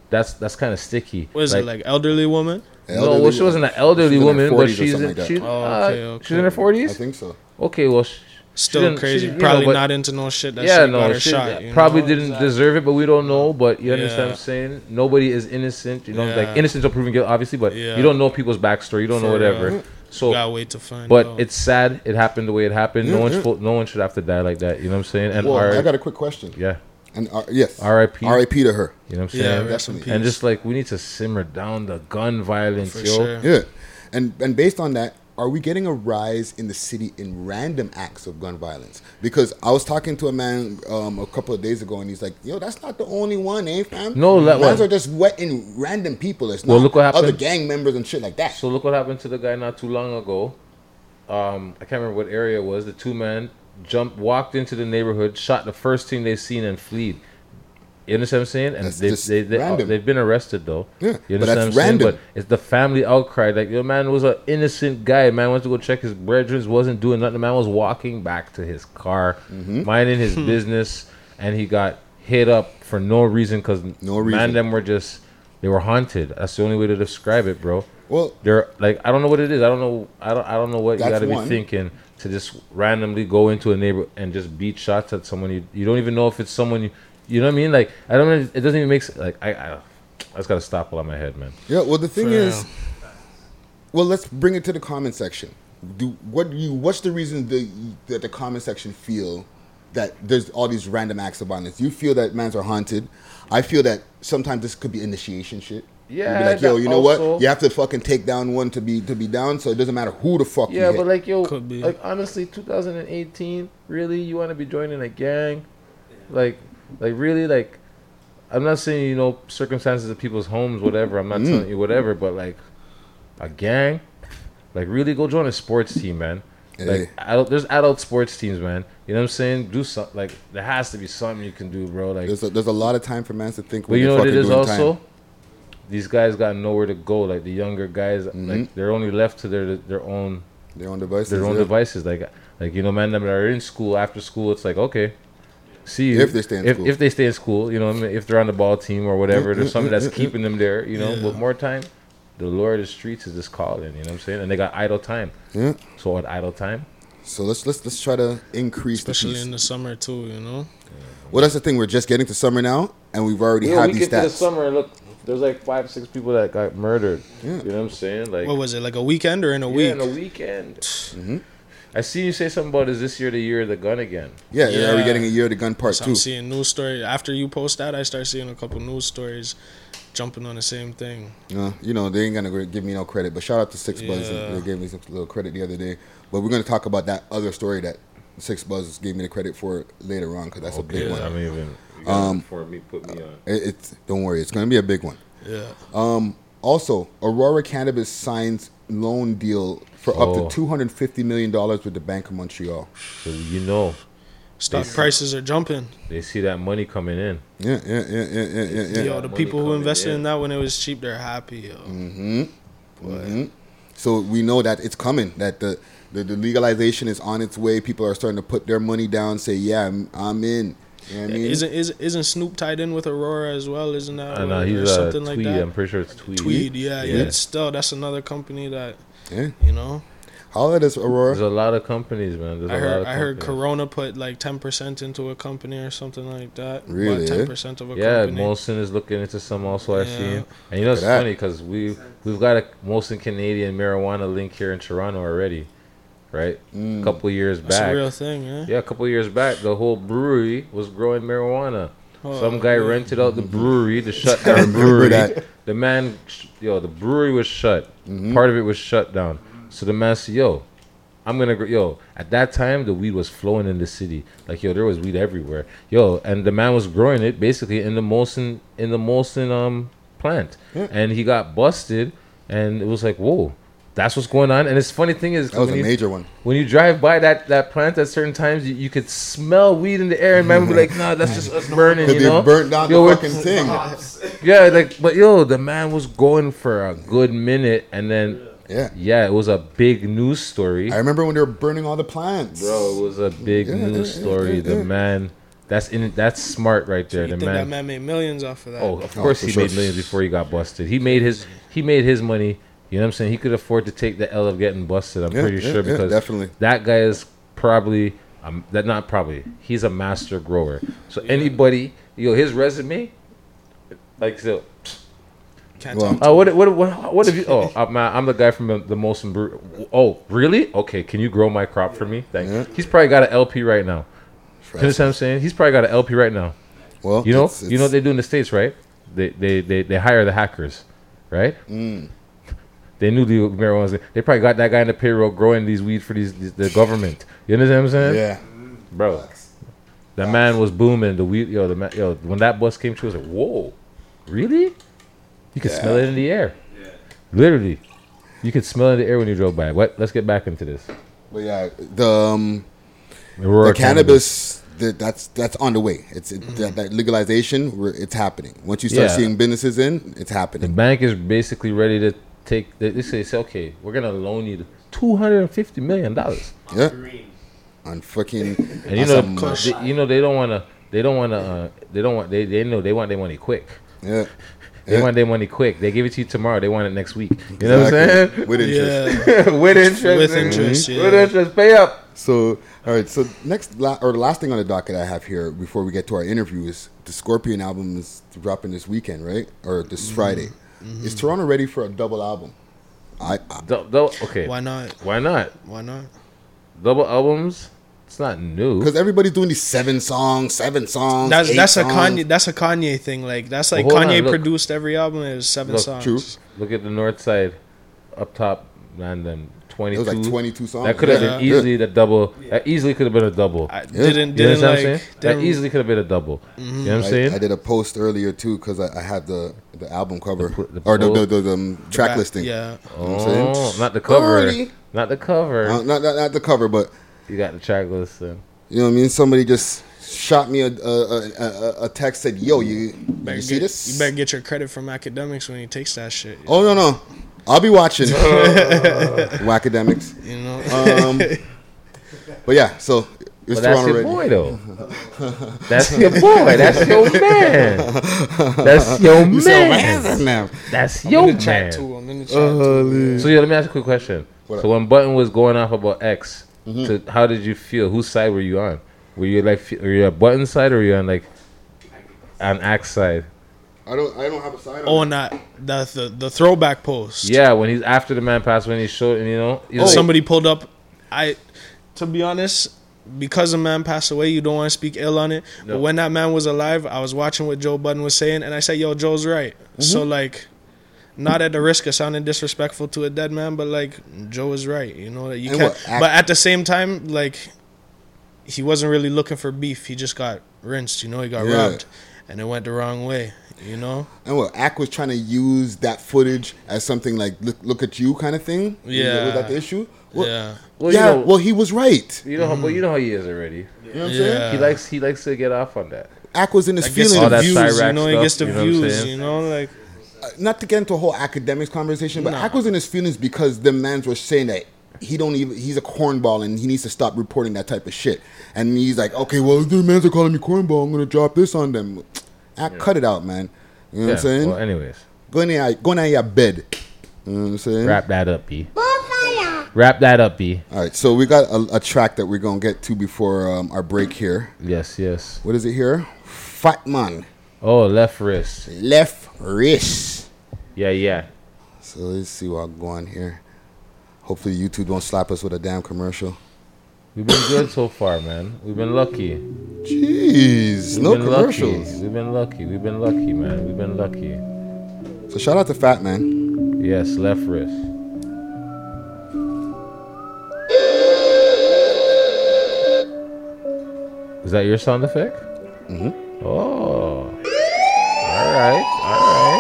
that's that's kind of sticky. What is it like elderly woman? No, well, she wasn't an elderly She's woman, but she's in, like that. she's, Oh, uh, okay, okay. she's in her forties. I think so. Okay, well, she Still didn't- crazy. she- you know, probably but- not into no shit that yeah, she no, got her she shot. you probably know? didn't deserve it, but we don't know. But you understand what I'm saying? Nobody is innocent. You know, Yeah. like innocent until proven guilty, obviously, but Yeah. you don't know people's backstory. You don't know whatever. real. So, Gotta wait to find. but out. it's sad. It happened the way it happened. no Yeah, one's no one should have to die like that. You know what I'm saying? And Well, our, I got a quick question. yeah, And uh, yes, R.I.P.. R.I.P. to her. you know what I'm saying? rest in peace. and just like we need to simmer down the gun violence, for yo. sure. Yeah, and and based on that, are we getting a rise in the city in random acts of gun violence? Because I was talking to a man um, a couple of days ago, and he's like, "Yo, that's not the only one, eh, fam? No, that Mans one- are just wetting random people. It's Well, not look what happened. other happened. gang members and shit like that." So look what happened to the guy not too long ago. Um, I can't remember what area it was. The two men jumped, walked into the neighborhood, shot the first thing they seen, and fled. You understand what I'm saying? And That's they, they, they, they've been arrested though. Yeah, you but that's what I'm saying? random. But it's the family outcry. Like your man was an innocent guy. Man went to go check his brethren, wasn't doing nothing. The man was walking back to his car, Mm-hmm. minding his business, and he got hit up for no reason because No man them were just they were haunted. That's the only way to describe it, bro. Well, They're like I don't know what it is. I don't know. I don't. I don't know what you got to be thinking to just randomly go into a neighbor and just beat shots at someone. You you don't even know if it's someone you. You know what I mean? Like I don't. know. It doesn't even make sense like I. I, I just got to stop all on my head, man. Yeah, well, the thing For is, real. well, let's bring it to the comment section. Do what do you? What's the reason the, that the comment section feel that there's all these random acts of violence? You feel that mans are haunted. I feel that sometimes this could be initiation shit. You'd Yeah, be like, yo, you know also- what? You have to fucking take down one to be to be down, so it doesn't matter who the fuck you Yeah, hit. but like yo, Could be. like honestly, 2018. Really, you want to be joining a gang? Like, like really, like. I'm not saying you know circumstances of people's homes, whatever. I'm not Mm. telling you whatever, but like a gang, like really go join a sports team, man. Hey. Like adult, there's adult sports teams, man. You know what I'm saying? Do something like there has to be something you can do, bro. Like, there's a, there's a lot of time for mans to think. but you know what it fucking is doing also. time. These guys got nowhere to go. Like the younger guys, Mm-hmm. like they're only left to their their own Their own devices. their own yeah. devices. Like, like you know, man, them that are in school after school, it's like okay, see you If they stay in if, school. If they stay in school, you know, I mean? if they're on the ball team or whatever, there's something that's keeping them there. You know, Yeah. but more time, the lure of the streets is just calling. You know what I'm saying? And they got idle time. Yeah. So at idle time, So let's let's let's try to increase especially the in the summer too. You know. Well, that's the thing. We're just getting to summer now, and we've already yeah, had we these get to the summer look, there's like five, six people that got murdered. Yeah. You know what I'm saying? Like What was it like a weekend or in a yeah, week? in a weekend. Mm-hmm. I see you say something about is this year the year of the gun again? Yeah, yeah. Are we Yeah. getting a year of the gun part So two? I'm seeing news stories after you post that. I start seeing a couple news stories jumping on the same thing. Uh, you know, they ain't gonna give me no credit, but shout out to 6ixBuzz. They gave me some little credit the other day. But we're gonna talk about that other story that 6ixBuzz gave me the credit for later on because that's a big one. I mean, even Um, for me, put me on. It, it's don't worry, it's gonna be a big one. Yeah. Um, also, Aurora Cannabis signs loan deal for up Oh. to two hundred fifty million dollars with the Bank of Montreal. So you know, Stock They- prices are jumping. they see that money coming in. Yeah, yeah, yeah, yeah, yeah, yeah. yeah. Yo, the people who invested in. in that when it was cheap, they're happy. Yo. Mm-hmm. So we know that it's coming. That the, the the legalization is on its way. People are starting to put their money down. Say, yeah, I'm, I'm in. You know I mean? Isn't is, isn't Snoop tied in with Aurora as well? Isn't that I know he's something Tweed. like that? I'm pretty sure it's Tweed. Tweed, yeah, yeah. Yeah. It's still, that's another company that yeah. you know. How that is Aurora? There's a lot of companies, man. There's I a lot heard of I heard. Corona put like ten percent into a company or something like that. Really, eh? ten percent of a Yeah, company. Molson is looking into some also. I've seen, and you know it's Look at that. funny because we we've got a Molson Canadian marijuana link here in Toronto already, right? Mm. A couple years That's back, a real thing, yeah. yeah, a couple years back, the whole brewery was growing marijuana. Oh, Some guy yeah. rented out the brewery to shut down the brewery. that. The man, yo, the brewery was shut. Mm-hmm. Part of it was shut down. So the man said, yo, I'm gonna go, yo. At that time, the weed was flowing in the city. Like, yo, there was weed everywhere. Yo, and the man was growing it basically in the Molson, in the Molson um plant, and he got busted, and it was like, whoa. That's what's going on, and it's funny thing is That was when a you- major one. when you drive by that, that plant at certain times, you, you could smell weed in the air, and man would be like, "Nah, that's just us mm-hmm. burning." Because You know, they burnt down Yo, the we're- fucking thing. Yeah, like, but yo, the man was going for a good minute, and then Yeah. yeah, it was a big news story, I remember when they were burning all the plants. bro. It was a big Yeah, news yeah, story. yeah, The man, that's in, that's smart right So there. you the think man, that man made millions off of that? Oh, of Oh, course for he sure. made millions before he got busted. He made his he made his money. You know what I'm saying? He could afford to take the L of getting busted. I'm Yeah, pretty yeah, sure yeah, because definitely. that guy is probably um that not probably he's a master grower. So anybody, yo, his resume, like so. Can't Well. Uh, what, what what what have you? Oh, uh, man, I'm the guy from the, the Molson Brew. Oh, really? Okay, can you grow my crop for me? Thank Yeah. He's probably got an LP right now. You understand what I'm saying? He's probably got an LP right now. Well, You know, it's- you know what they do in the states, right? They they they, they hire the hackers, right? Mm. They knew the marijuana. was- They probably got that guy in the payroll growing these weeds for these, these the government. You understand what I'm saying? Yeah. bro. That man was booming. The weed, yo, the man, yo. When that bus came through, I was like, whoa, really? You could smell it in the air. Yeah. Literally, you could smell it in the air when you drove by. What? Let's get back into this. But yeah, the um, the cannabis, that that's that's on the way. It's it, that, that legalization. It's happening. Once you start Yeah. seeing businesses in, it's happening. The bank is basically ready to take. They they say, say, okay, we're gonna loan you two hundred and fifty million dollars. Yeah. On fucking. And you know, they, you know, they don't want to they don't want to. Uh, they don't want. They they know they want their money quick. Yeah. They Yeah. want their money quick. They give it to you tomorrow. They want it next week. You know what I'm saying? With interest. Yeah. With interest. With nigga. interest, yeah. With interest. Pay up. So, all right. So next, la- or the last thing on the docket I have here before we get to our interview is the Scorpion album is dropping this weekend, right? Or this Mm-hmm. Friday. Mm-hmm. Is Toronto ready for a double album? I, I Dou- dou- okay. Why not? Why not? Why not? Double albums. It's not new. because everybody's doing these seven songs, seven songs. That's eight that's a. Kanye. That's a Kanye thing. Like that's like Well, hold on, Kanye look. produced every album. It was seven Look, songs. true. Look at the north side, up top, and then twenty. It was like 22 songs. That could have Yeah. been easily the double. That easily could have been a double. I Yeah. didn't you didn't understand what I'm like saying? That didn't- easily could have been a double. You know what I'm I, saying? I did a post earlier too because I, I had the the album cover pl- the or the the, poll? the, the, um, track back- listing. Yeah. You know what I'm saying? Oh, not the cover. Early. Not the cover. Uh, not, not not the cover, but you got the track listing. You know what I mean. Somebody just shot me a a, a, a, a text said, "Yo, you you see get- this? You better get your credit from Akademiks when he takes that shit. Oh no no, I'll be watching. Akademiks. You know. Um, but yeah, so it's But that's your ready. boy though. that's your boy. That's your man. That's your You say, man. "Man, man." That's I'm your in the chat man. too. I'm in the chat too. So yeah, let me ask you a quick question. What so up? when Budden was going off about X, Mm-hmm. to, how did you feel? Whose side were you on? Were you like, were you on Budden side or were you on like on X side? I don't I don't have a sign. Oh, on and that the, the the throwback post. Yeah, when he's after the man passed, when he showed, and you know, Oh, like- somebody pulled up. I, to be honest, because a man passed away, you don't want to speak ill on it. No. But when that man was alive, I was watching what Joe Budden was saying, and I said, "Yo, Joe's right." Mm-hmm. So like, not at the risk of sounding disrespectful to a dead man, but like Joe is right. You know that you And can't. what, act- but at the same time, like, he wasn't really looking for beef. He just got rinsed. You know, he got Yeah. robbed, and it went the wrong way. You know. And what Ack was trying to use that footage as something like look, look at you kind of thing. Yeah. was that the issue? Well, yeah. Well, you yeah. know- well, he was right. you know, how, well, you know how he is already. You know what I'm Yeah. saying? He likes, he likes to get off on that. Ack was in his I guess feelings. All the that views, Cyrax you know, he gets the you know views, you know, like uh, Not to get into a whole Akademiks conversation, but Ack was in his feelings because the mans were saying that he don't even he's a cornball and he needs to stop reporting that type of shit. And he's like, okay, well, the mans are calling me cornball. I'm gonna drop this on them. Ack, cut it out, man. You know what I'm saying? Well, anyways, go in there, go in your bed. You know what I'm saying? wrap that up, B. Wrap that up, B. All right, so we got a, a track that we're gonna get to before um, our break here. Yes, yes. What is it here? Fat man, Oh, left wrist. left wrist. Yeah, yeah. So let's see what I'm going here. Hopefully YouTube don't slap us with a damn commercial. We've been good so far, man. We've been lucky. Jeez, We've no been commercials. Lucky. We've been lucky. We've been lucky, man. We've been lucky. So shout out to Fat Man. Yes, left wrist. Is that your sound effect? Mm-hmm. Oh. All right. All right.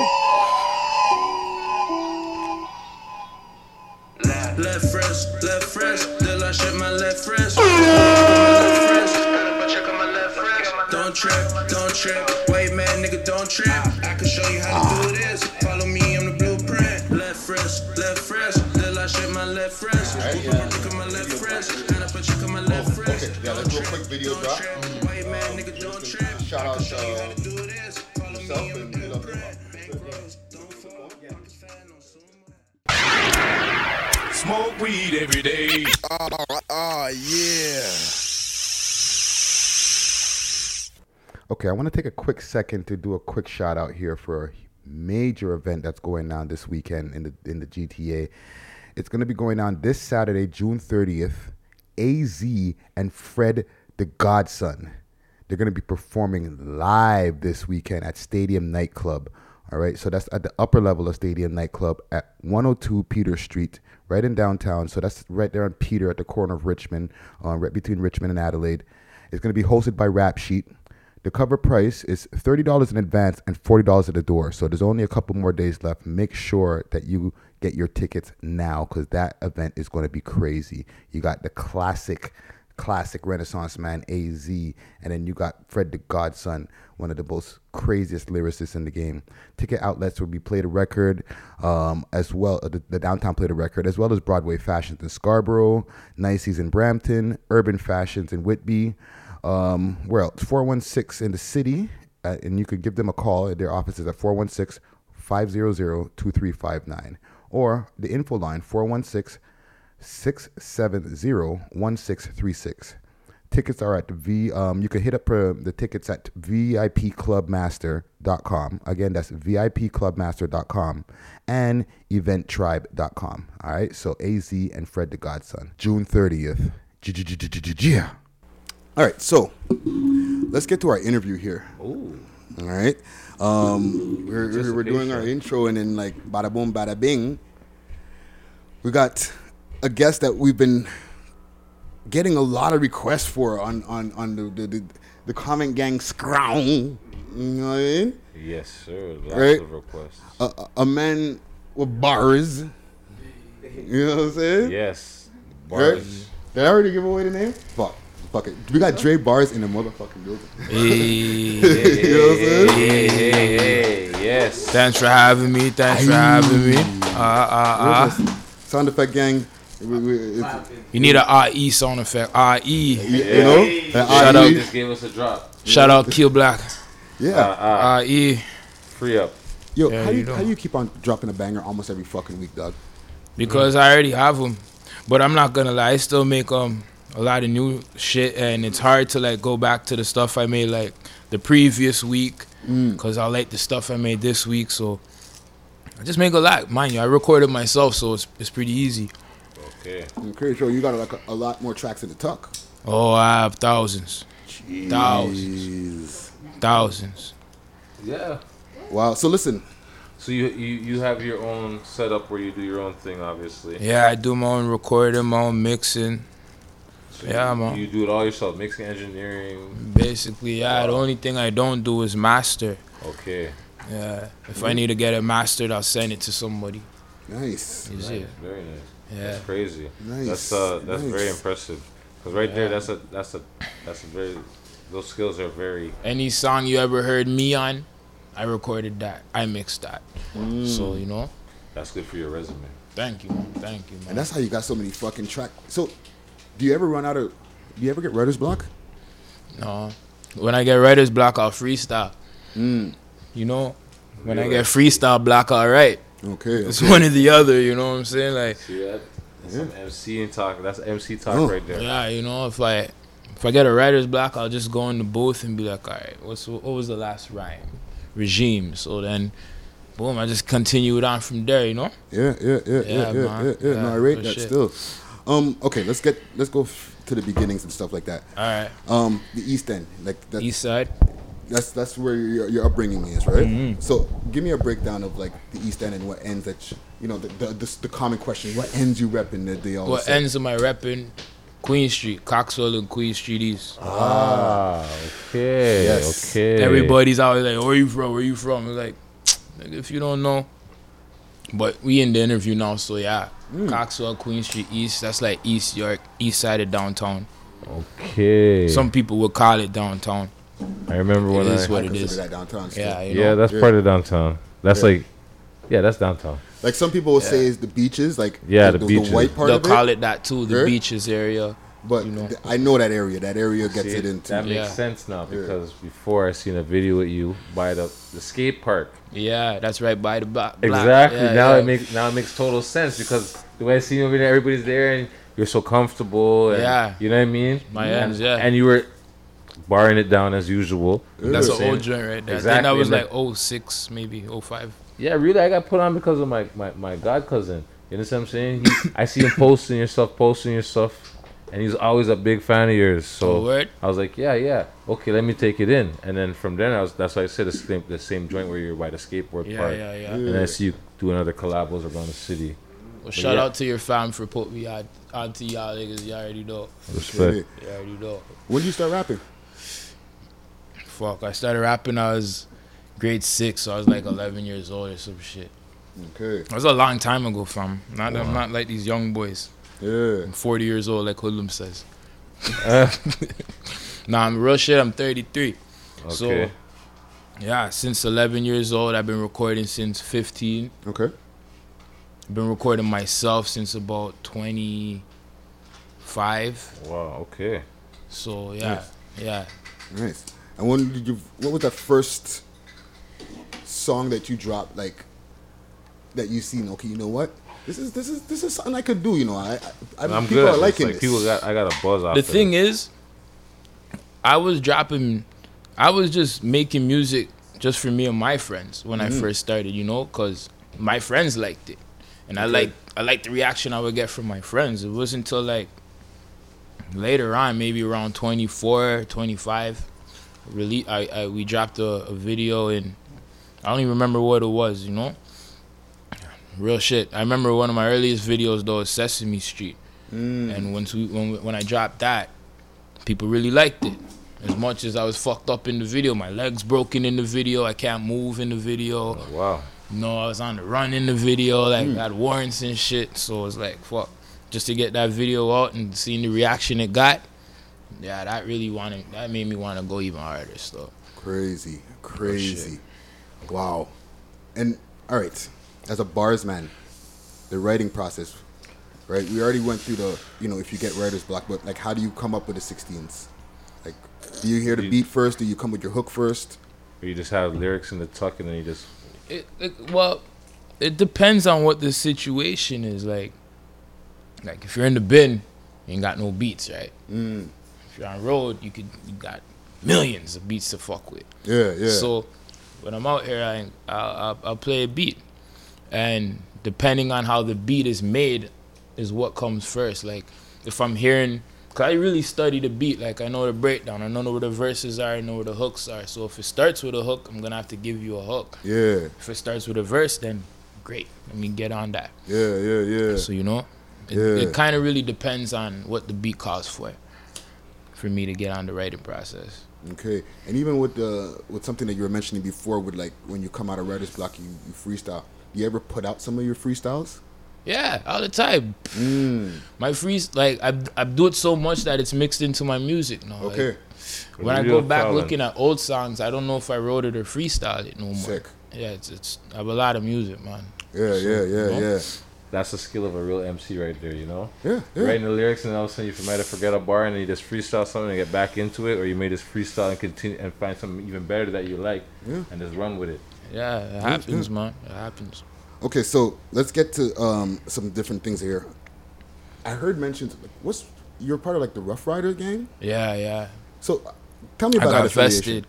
Quick video Don't drop. trip. Wait, man, nigga, don't trip. Shout out Show uh, to do this. Follow me yourself and the we love blueprint. hip-hop. Bankrolls, don't fall. Pockets fat, no sumo. Smoke weed every day. Ah, ah, okay, I want to take a quick second to do a quick shout out here for a major event that's going on this weekend in the in the GTA. It's going to be going on this Saturday, June 30th. AZ and Fred the Godson. They're going to be performing live this weekend at Stadium Nightclub. All right, so that's at the upper level of Stadium Nightclub at 102 Peter Street, right in downtown. So that's right there on Peter at the corner of Richmond, uh, right between Richmond and Adelaide. It's going to be hosted by Rap Sheet. The cover price is $30 in advance and $40 at the door. So there's only a couple more days left. Make sure that you get your tickets now because that event is going to be crazy. You got the classic, classic Renaissance man AZ, and then you got Fred the Godson, one of the most craziest lyricists in the game. Ticket outlets will be Play the Record, um, as well the, the downtown Play the Record, as well as Broadway Fashions in Scarborough, Niceys in Brampton, Urban Fashions in Whitby. Um, where else? 416 in the city, uh, and you could give them a call. At their offices at 416 500 2359. Or the info line 416 670 1636. Tickets are at V. Um, you can hit up uh, the tickets at VIPClubmaster.com. Again, that's VIPClubmaster.com and EventTribe.com. All right, so AZ and Fred the Godson, June 30th. Yeah. All right, so let's get to our interview here. Ooh. All right. Um, we're, we're doing our intro, and then like bada boom, bada bing. We got a guest that we've been getting a lot of requests for on on on the the, the, the comment gang scrown. You know what I mean? Yes, sir. Lots Right. of requests. A, a- a man with bars. You know what I'm saying? Yes. Right? Bars. Did I already give away the name? Fuck. Fuck it. We got Dre Bars in the motherfucking building. you know what I'm saying? Hey, hey, hey, yes. Thanks for having me. Thanks for having me. Uh, uh, Where's uh. this? Sound effect gang. We, we, it's, You need a RE sound effect. RE. you know? An Shout RE. out, Just gave us a drop. shout out, Kill Black. Yeah. Uh, uh, RE. free up. Yo, Yeah, how, do you you, know. how you keep on dropping a banger almost every fucking week, dog? Because I already have them. But I'm not gonna lie, I still make um a lot of new shit, and it's hard to like go back to the stuff I made like the previous week, Mm. because I like the stuff I made this week. So I just make a lot, mind you. I recorded myself, so it's it's pretty easy. Okay. I'm pretty sure you got like a, a lot more tracks in the tuck. Oh, I have thousands, thousands, Jeez. thousands. Yeah. Wow. So listen, So you, you you have your own setup where you do your own thing, obviously. Yeah, I do my own recording, my own mixing. So Yeah, you, man. You do it all yourself, mixing, engineering. Basically, yeah. The only thing I don't do is master. Okay. Yeah. If I need to get it mastered, I'll send it to somebody. nice. You Nice. see? Very nice. Yeah. That's crazy. Nice. That's uh that's very impressive. Cause right there, that's a that's a that's a very those skills are very Any song you ever heard me on, I recorded that. I mixed that. So you know, that's good for your resume. thank you, man. Thank you, man. And that's how you got so many fucking track. So, do you ever run out of? Do you ever get writer's block? no. When I get writer's block, I'll freestyle. Mm. You know, when I get freestyle block, all right. Okay. It's okay. one or the other. You know what I'm saying? Like, See that? That's some MC and talk. That's MC talk Oh. right there. Yeah, you know, if I if I get a writer's block, I'll just go in the booth and be like, all right, what's what was the last rhyme? Regime. So then, boom, I just continue it on from there. You know. Yeah, yeah, yeah, yeah, Yeah, yeah, yeah, man. yeah. No, I rate that shit. still. Um. Okay. Let's get. Let's go f- to the beginnings and stuff like that. All right. Um. The East End. Like that's East side. That's that's where your, your upbringing is, right? Mm-hmm. So give me a breakdown of like the East End and what ends that. You, you know, the the, the the common question: What ends you repping that they always What say? ends of my repping? Queen Street, Coxwell and Queen Street East. Ah, okay. Yes. Okay. Everybody's always like, "Where you from? Where you from?" It's like, if you don't know. But we in the interview now, so yeah. Hmm. Coxwell, Queen Street East. That's like East York, East side of downtown. Okay. Some people would call it downtown. I remember when It I. is what I it consider is. that downtown. Still. Yeah, you know. yeah, that's Yeah. part of downtown. That's Yeah. like, yeah, that's downtown. Like some people will say, is the beaches, like Yeah, the, the the, white part They'll of call it that too, the Right? beaches area. But you know. th- I know that area. That area gets See, it into. that makes Yeah. sense now because before I seen a video with you by the the skate park. Yeah, that's right by the block. Exactly. Yeah, now yeah. it makes now it makes total sense because the way I see you over there, everybody's there and you're so comfortable. And, Yeah. You know what I mean? My and, ends, yeah. And you were barring it down as usual. That's an know what I'm old joint right there. I think Exactly. that was and like 06, maybe 05. Yeah, really, I got put on because of my my, my god cousin. You know what I'm saying? He, I see him posting your stuff, posting your stuff, and he's always a big fan of yours. So Oh, word? I was like, yeah, yeah, okay, let me take it in. And then from then, I was that's why I said the same the same joint where you're by the skateboard Yeah, park. yeah, yeah. Yeah. And I see you doing other collabs around the city. Well, shout yeah. out to your fam for putting me on, on to y'all niggas. Y'all already know. Respect. Yeah. You already know. When did you start rapping? Fuck, I started rapping. I was grade six, so I was like 11 years old or some shit. Okay. That was a long time ago, fam. Not, I'm not like these young boys. Yeah. I'm 40 years old, like Hoodlum says. Uh, Nah, I'm real shit. I'm 33. Okay. So, yeah, since 11 years old, I've been recording since 15. Okay. I've been recording myself since about 25. wow. Okay. So, yeah. Yeah. Nice. And when did you? What was that first song that you dropped? Like that you seen? Okay, you know what? This is this is this is something I could do. You know, I, I, I I'm people good. are liking like this. people got I got a buzz off. the thing it. is, I was dropping, I was just making music just for me and my friends when I Mhm. first started, you know, because my friends liked it, and I like I liked the reaction I would get from my friends. It wasn't until like later on, maybe around 24, 25, really, I, I we dropped a, a video and I don't even remember what it was, you know. Real shit. I remember one of my earliest videos though, is Sesame Street. Mm. And once we, when when I dropped that, people really liked it. As much as I was fucked up in the video, my legs broken in the video, I can't move in the video. wow. You know, I was on the run in the video, like Mm. I had warrants and shit. So it's like fuck, just to get that video out and seeing the reaction it got. Yeah, that really wanted that made me want to go even harder. So Crazy, crazy. wow. And all right, as a bars man, the writing process, right? We already went through the, you know, if you get writer's block, but like, how do you come up with the 16s? Like, do you hear the beat first? Do you come with your hook first? Or you just have lyrics in the tuck and then you just it, it well, it depends on what the situation is. Like, like if you're in the bin, you ain't got no beats, right? Mm. You're on road, you could you got millions of beats to fuck with. Yeah, yeah. So when I'm out here, I I'll, I'll, I'll play a beat, and depending on how the beat is made, is what comes first. Like if I'm hearing, cause I really study the beat. Like I know the breakdown, I know where the verses are, I know where the hooks are. So if it starts with a hook, I'm gonna have to give you a hook. Yeah. If it starts with a verse, then great. Let me get on that. Yeah, yeah, yeah. So you know, it, Yeah. it kind of really depends on what the beat calls for, for me to get on the writing process. Okay, and even with the with something that you were mentioning before, with like when you come out of writer's block, you, you freestyle. Do you ever put out some of your freestyles? Yeah, all the time. Mm. My freeze, like I, I do it so much that it's mixed into my music now. like, Okay. when I go back talent. looking at old songs, I don't know if I wrote it or freestyled it no more. Sick. Yeah, it's it's I have a lot of music, man. Yeah, yeah, yeah, you know? yeah. That's the skill of a real MC right there, you know? Yeah, yeah. Writing the lyrics and all of a sudden you might have forget a bar and then you just freestyle something and get back into it, or you may just freestyle and continue and find something even better that you like Yeah. and just run with it. Yeah, it happens, man. It happens. Okay, so let's get to um, some different things here. I heard mentions. Like, what's you're part of like the Ruff Ryder gang? Yeah, yeah. So tell me I about got that affiliation. vested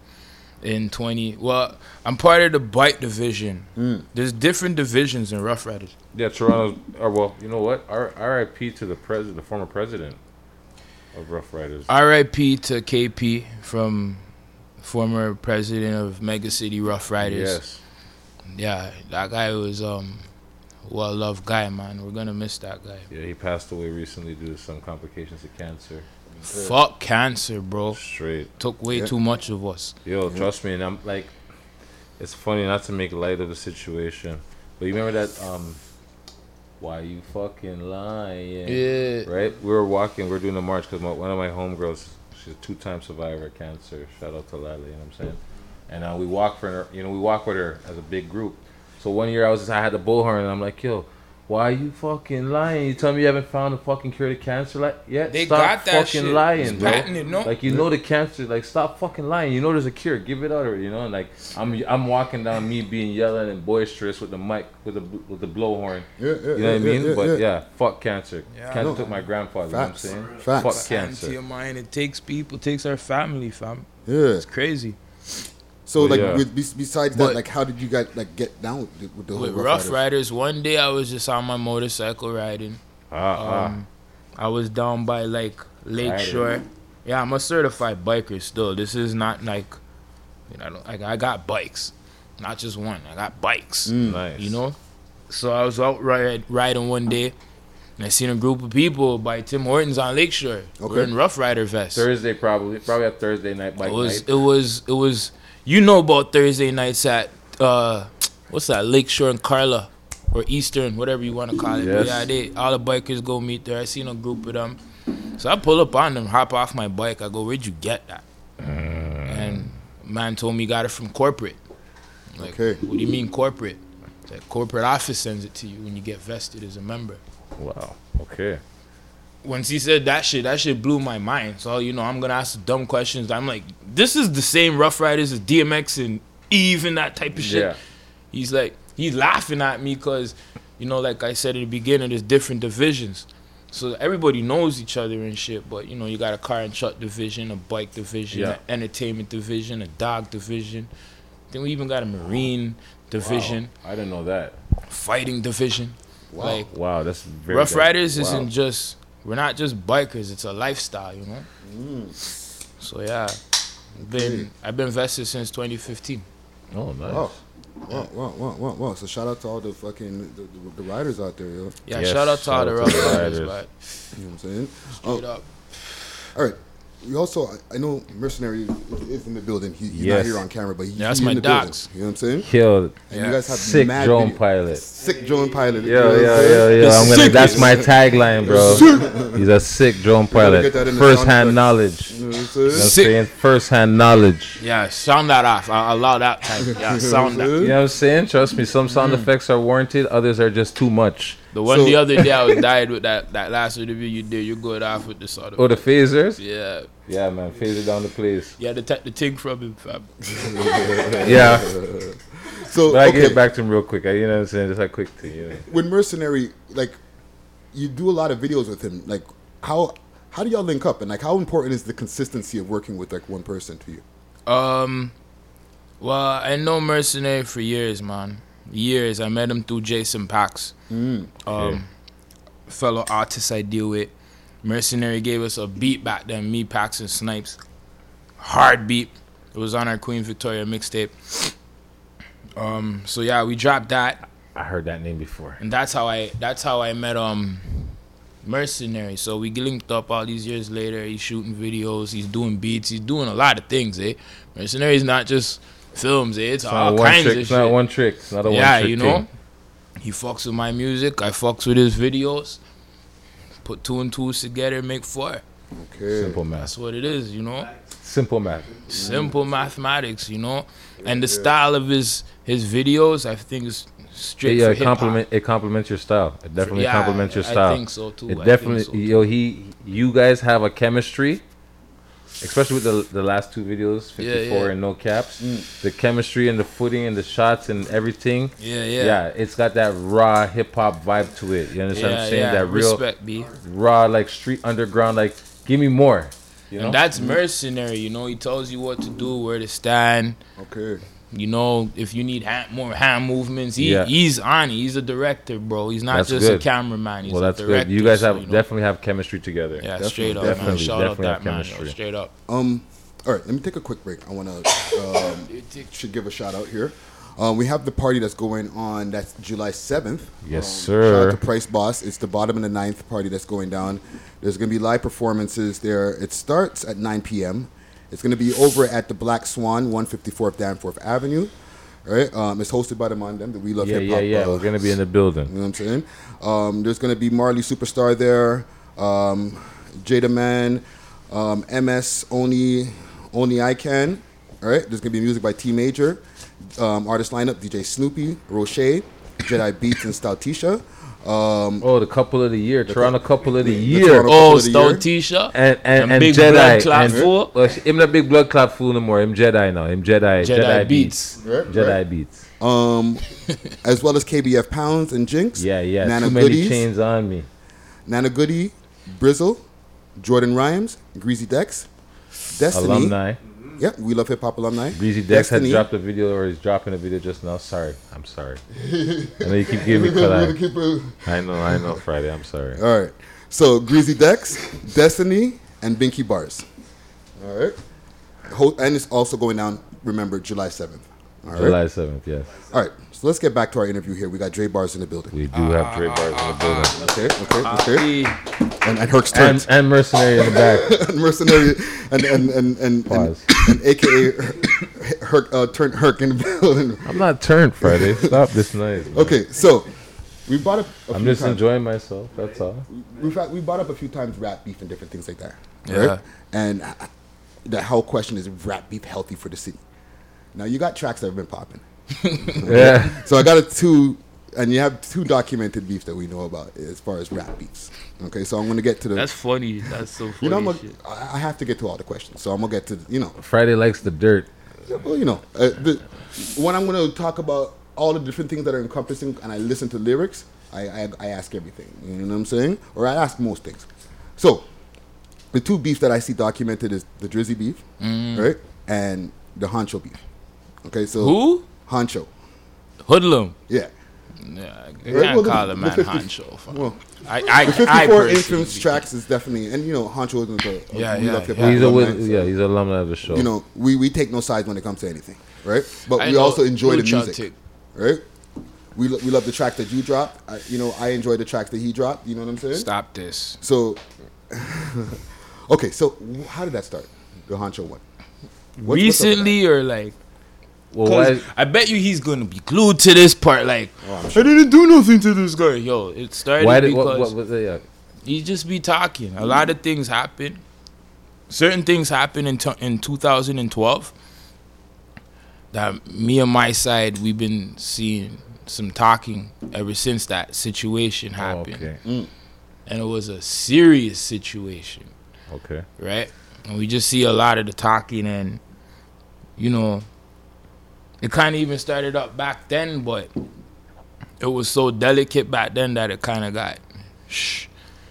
in 20. Well, I'm part of the bike division. Mm. There's different divisions in Ruff Ryders. Yeah, Toronto's. Or well, you know what? R- R.I.P. to the president, the former president of Ruff Ryders. R.I.P. to KP from former president of Mega City Ruff Ryders. Yes. Yeah, that guy was um well loved guy, man. We're gonna miss that guy. Yeah, he passed away recently due to some complications of cancer. Fuck cancer, bro. Straight. Took way Yeah. too much of us. Yo, trust me, and I'm like, it's funny not to make light of the situation, but you remember that um, why you fucking lying? Yeah. Right. We were walking. We are doing the march because one of my homegirls, she's a two-time survivor of cancer. Shout out to Lily. You know what I'm saying? And uh, we walk for her. You know, we walk with her as a big group. So one year I was just, I had the bullhorn, and I'm like, yo. Why are you fucking lying? You tell me you haven't found a fucking cure to cancer like yet? They stop got that fucking shit. lying, It's bro. patented, no? Like you know the cancer, like stop fucking lying. You know there's a cure. Give it out already, you know. And like I'm I'm walking down, me being yelling and boisterous with the mic with the with the blowhorn. Yeah, yeah, You know yeah, what I mean? yeah, but yeah. yeah. fuck cancer. Yeah. cancer No. took my grandfather. Facts. You know what I'm saying? Facts. Fuck Into cancer. your mind, it takes people, takes our family, fam. Yeah. It's crazy. So But like yeah. with, bes- besides that, But- like how did you guys like get down with the, with the With whole Ruff Ryders? Ryders, one day I was just on my motorcycle riding. Ah, Um, I was down by like Lake Riding. Shore. Yeah, I'm a certified biker still. This is not like, you know, I don't- like I got bikes, not just one. I got bikes. Mm. Nice. You know, so I was out ride, riding one day, and I seen a group of people by Tim Hortons on Lakeshore. Okay. We're in Ruff Ryder vests. Thursday probably probably a Thursday night bike It was night. it was it was you know about Thursday nights at uh what's that Lakeshore and Carlaw or Eastern whatever you want to call it. Yes. yeah, they all the bikers go meet there. I seen a group of them, so I pull up on them, hop off my bike. I go, where'd you get that? And man told me he got it from corporate. Like, Okay. what do you mean corporate? Like corporate office sends it to you when you get vested as a member. Wow. Okay. Once he said that shit, that shit blew my mind. So you know, I'm gonna ask dumb questions. I'm like, this is the same Ruff Ryders as DMX and Eve and that type of shit. Yeah. He's like, he's laughing at me because, you know, like I said at the beginning, there's different divisions. So everybody knows each other and shit, but you know, you got a car and truck division, a bike division, Yeah. an entertainment division, a dog division. Then we even got a marine division, I didn't know that. fighting division. Like Wow, that's very Ruff. Ryders Wow. isn't just we're not just bikers; it's a lifestyle, you know. Mm. So yeah, I've been I've been vested since 2015. Oh, nice. Wow. Wow, wow, wow, wow, wow. So shout out to all the fucking the, the, the riders out there, yo. Yeah, Yes, shout out to all shout the out Ruff to the Ryders, riders. but You know what I'm saying? straight Oh, up. all right. We also, I- I know Mercenary is- is in the building. He, he's Yes. not here on camera, but he, Yeah, that's he's my in the dogs. building. You know what I'm saying? Killed. And you guys have Sick mad drone video- pilot. Sick drone pilot. you Yo, know what I'm yo, yo, yo. I'm gonna. That's my tagline, bro. He's a sick drone pilot. that First hand knowledge. You know what I'm saying? know what I'm Sick. saying? First hand knowledge. Yeah, sound that off. I allow that type. Yeah, sound that. You know what I'm saying? Trust me, some sound mm. effects are warranted, others are just too much. The one So- the other day I was died with that that last interview you did. You good off with the sort of. Oh, the phasers? yeah, Yeah, man. Phaser down the place. yeah. The te- the thing from him, fam. Yeah. So, But I okay, get back to him real quick. I, you know what I'm saying? Just a quick thing, you know. with Mercenary, like, you do a lot of videos with him. Like, how how do y'all link up? And, like, how important is the consistency of working with, like, one person to you? Um, well, I know Mercenary for years, man. Years. I met him through Jason Pax. Um, fellow artist I deal with. Mercenary gave us a beat back then. Me, Pax, and Snipes. Hard beat. It was on our Queen Victoria mixtape. Um, so yeah, we dropped that, I heard that name before. and that's how I that's how I met um Mercenary. So we linked up all these years later. He's shooting videos. He's doing beats. He's doing a lot of things. Eh, Mercenary is not just films. Eh, it's, It's all not one kinds trick. of It's shit. not one trick. It's not a yeah, one trick you know, thing. he fucks with my music. I fucks with his videos. Put two and twos together, make four. Okay. Simple math. That's what it is, you know. Simple math. Simple mathematics, you know. And the style of his his videos, I think, is straight yeah, for it hip hop. compliment it complements your style. It definitely Yeah, complements your I- I style. think so, too. I It think definitely so, too. yo he you guys have a chemistry, especially with the the last two videos, fifty four yeah. and no caps. Mm. The chemistry and the footing and the shots and everything. Yeah, yeah. Yeah, it's got that raw hip hop vibe to it. You understand what Yeah, I'm saying? yeah. That real Respect, B. raw like street underground. Like give me more. You know? And that's mercenary, you know. He tells you what to do, where to stand. Okay. You know, if you need hand, more hand movements, he, Yeah. he's on it. He's a director, bro. He's not That's just good. a cameraman. He's well, a that's good. You guys so, have you know. definitely have chemistry together. Yeah, Definitely, straight up, man. definitely, out definitely that have man. yo, chemistry. Straight up. Um, all right, let me take a quick break. I want to um, should give a shout out here. Um, we have the party that's going on. That's July seventh. Yes, um, sir. Shout out to Price Boss. It's the bottom of the ninth party that's going down. There's going to be live performances there. It starts at 9 p.m. It's going to be over at the Black Swan, 154th Danforth Avenue. Right. Um, it's hosted by the Mondem, the We Love Yeah, Hip yeah, Hop. yeah. uh, We're gonna be in the building. you know what I'm saying? Um, there's going to be Marley Superstar there, um, Jada Man, um, MS Only, Only I Can. All right, there's going to be music by T Major, um, artist lineup DJ Snoopy, Roche, Jedi Beats, and Stoutisha. Um, Oh, the couple of the year, Toronto couple of the the year, Toronto Oh, Stone of the year. Stoutisha. and and, Them and big Jedi, blood clot and fool. well, him not big blood clot fool no more. Him Jedi now. Him Jedi. Jedi Beats. Right, Jedi right. beats. Um, as well as KBF Pounds and Jinx. Yeah, yeah. Nana Too many Goodies, chains on me. Nana Goody, Brizzle, Jordan Rhymes, Greasy Dex, Destiny. Alumni. Yep, we love hip hop alumni. Breezy Dex had dropped a video, or he's dropping a video just now. Sorry, I'm sorry. I know you keep giving me cut eye. Keep it- I know, I know. Friday, I'm sorry. All right. So Greasy Dex, Destiny, and Binky Bars. All right. Ho- And it's also going down. Remember July seventh. All right. July 7th, yes. All right. So let's get back to our interview here. We got Dre Bars in the building. We do have Dre bars in the building. Okay. Okay. Okay. Hey, And, and Herc's And, turns. and mercenary in the back. mercenary and and and and, and, Pause. and AKA Herc uh, turned Herc in the building. I'm not turned Friday. Stop this noise. man. Okay. So we brought up. A I'm few just times- enjoying myself. That's all. we've we brought up a few times rap beef and different things like that. Yeah. And uh, the whole question is rap beef healthy for the city? Now you got tracks that have been popping. Yeah. So I got a two and you have two documented beefs that we know about as far as rap beefs. Okay, so I'm gonna get to the. That's funny. That's so funny. you know, I'm shit. gonna, I I have to get to all the questions, so I'm gonna get to you know. Friday likes the dirt. Well, you know, uh, the, when I'm gonna talk about all the different things that are encompassing, and I listen to lyrics, I, I I ask everything. You know what I'm saying? Or I ask most things. So, the two beefs that I see documented is the Drizzy beef, right, and the Honcho beef. Okay, so Who? Honcho. Hoodlum. Yeah. Yeah, you Right, can't well, call a the man 50 honcho. Well, I, I, the 54 I personally influence tracks is definitely, and you know, Honcho isn't a, a Yeah, we yeah, love hip yeah. hop He's a alumni, wi- so, yeah, he's an uh, alumni of the show. You know, we, we take no sides when it comes to anything, right? But I we also enjoy the music, take. right? We, lo- we love the track that you dropped. I, you know, I enjoy the tracks that he dropped. You know what I'm saying? Stop this. So, okay, so how did that start? The Honcho one. What's- what's Recently or like. Well, 'cause why, I bet you he's gonna be glued to this part. Like, Oh, I'm I didn't do nothing to this guy. Yo, it started why did because what, what was it? Yeah. he just be talking. A lot of things happen. Certain things happen in t- in 2012 that me and my side we've been seeing some talking ever since that situation Oh, happened, okay. Mm. and it was a serious situation, Okay. right? And we just see a lot of the talking, and you know, it kind of even started up back then, but it was so delicate back then that it kind of got. Shh.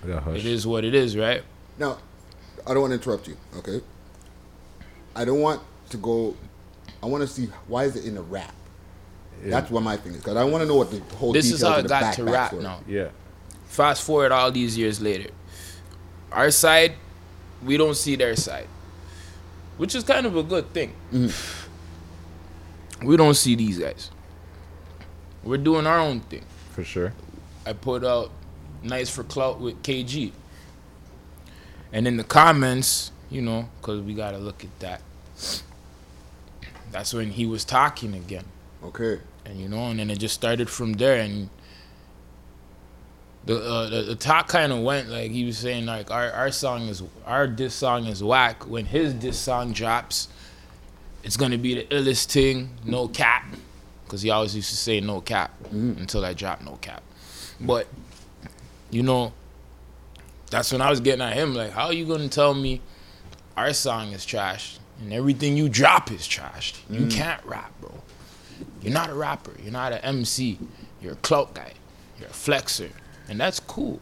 Yeah. It is what it is, right? Now, I don't want to interrupt you, okay? I don't want to go. I want to see why is it in a rap. That's what my thing is because I want to know what the whole. This is how it got back- to rap backstory. now. Yeah. Fast forward all these years later. Our side, we don't see their side. Which is kind of a good thing. Mm-hmm. We don't see these guys. We're doing our own thing. For sure. I put out Nice for Clout with KG. And in the comments, you know, because we got to look at that. That's when he was talking again. Okay. and you know, and then it just started from there, and the uh, the, the talk kind of went like he was saying like our our song is our diss song is whack. When his diss song drops, it's gonna be the illest thing, no cap, because he always used to say no cap until I dropped no cap, but you know, that's when I was getting at him like, how are you gonna tell me our song is trash and everything you drop is trashed? You mm. can't rap, bro. You're not a rapper. You're not an MC. You're a clout guy. You're a flexer. And that's cool.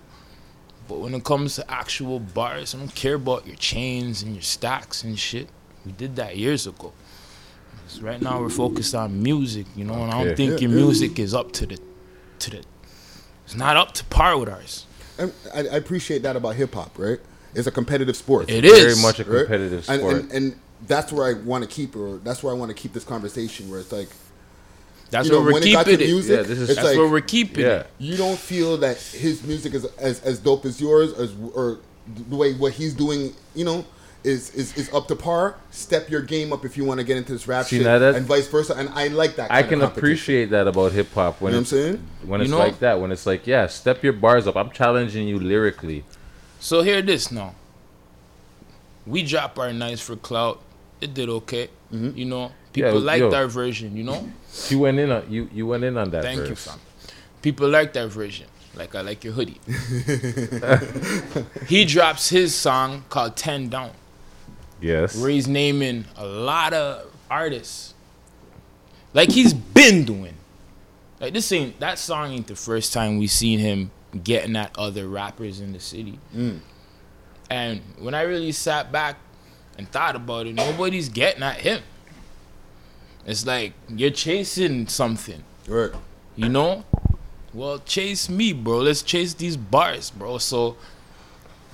But when it comes to actual bars, I don't care about your chains and your stacks and shit. We did that years ago. 'Cause right now we're focused on music, you know, and I don't think Yeah, your yeah. music is up to the to the it's not up to par with ours. I, I appreciate that about hip hop, right? It's a competitive sport. It is Very much a competitive And- sport. And, and, that's where I want to keep, or that's where I want to keep this conversation, where it's like, That's you know, where we're when it keeping it. music, Yeah, this is- it's That's like where we're keeping yeah. it. you don't feel that his music is as, as dope as yours, as or the way what he's doing, you know, is is, is up to par. Step your game up if you want to get into this rap See, shit, that- and vice versa. And I like that. I kind of can competition. appreciate that about hip hop when You know what I'm saying? when You it's know- like that. When it's like, yeah, step your bars up. I'm challenging you lyrically. So hear this now. We drop our nice for clout. It did okay. You know, people Mm-hmm. Yeah, liked yo. our version. You know, You went in on you. You went in on that. thank you, verse. fam. People liked our version. Like I like your hoodie. he drops his song called Ten Down, Yes. where he's naming a lot of artists. Like he's been doing. Like this ain't that song ain't the first time we seen him getting at other rappers in the city. Mm. And when I really sat back and thought about it, nobody's getting at him. It's like you're chasing something, Right. you know? Well, chase me, bro. Let's chase these bars, bro. So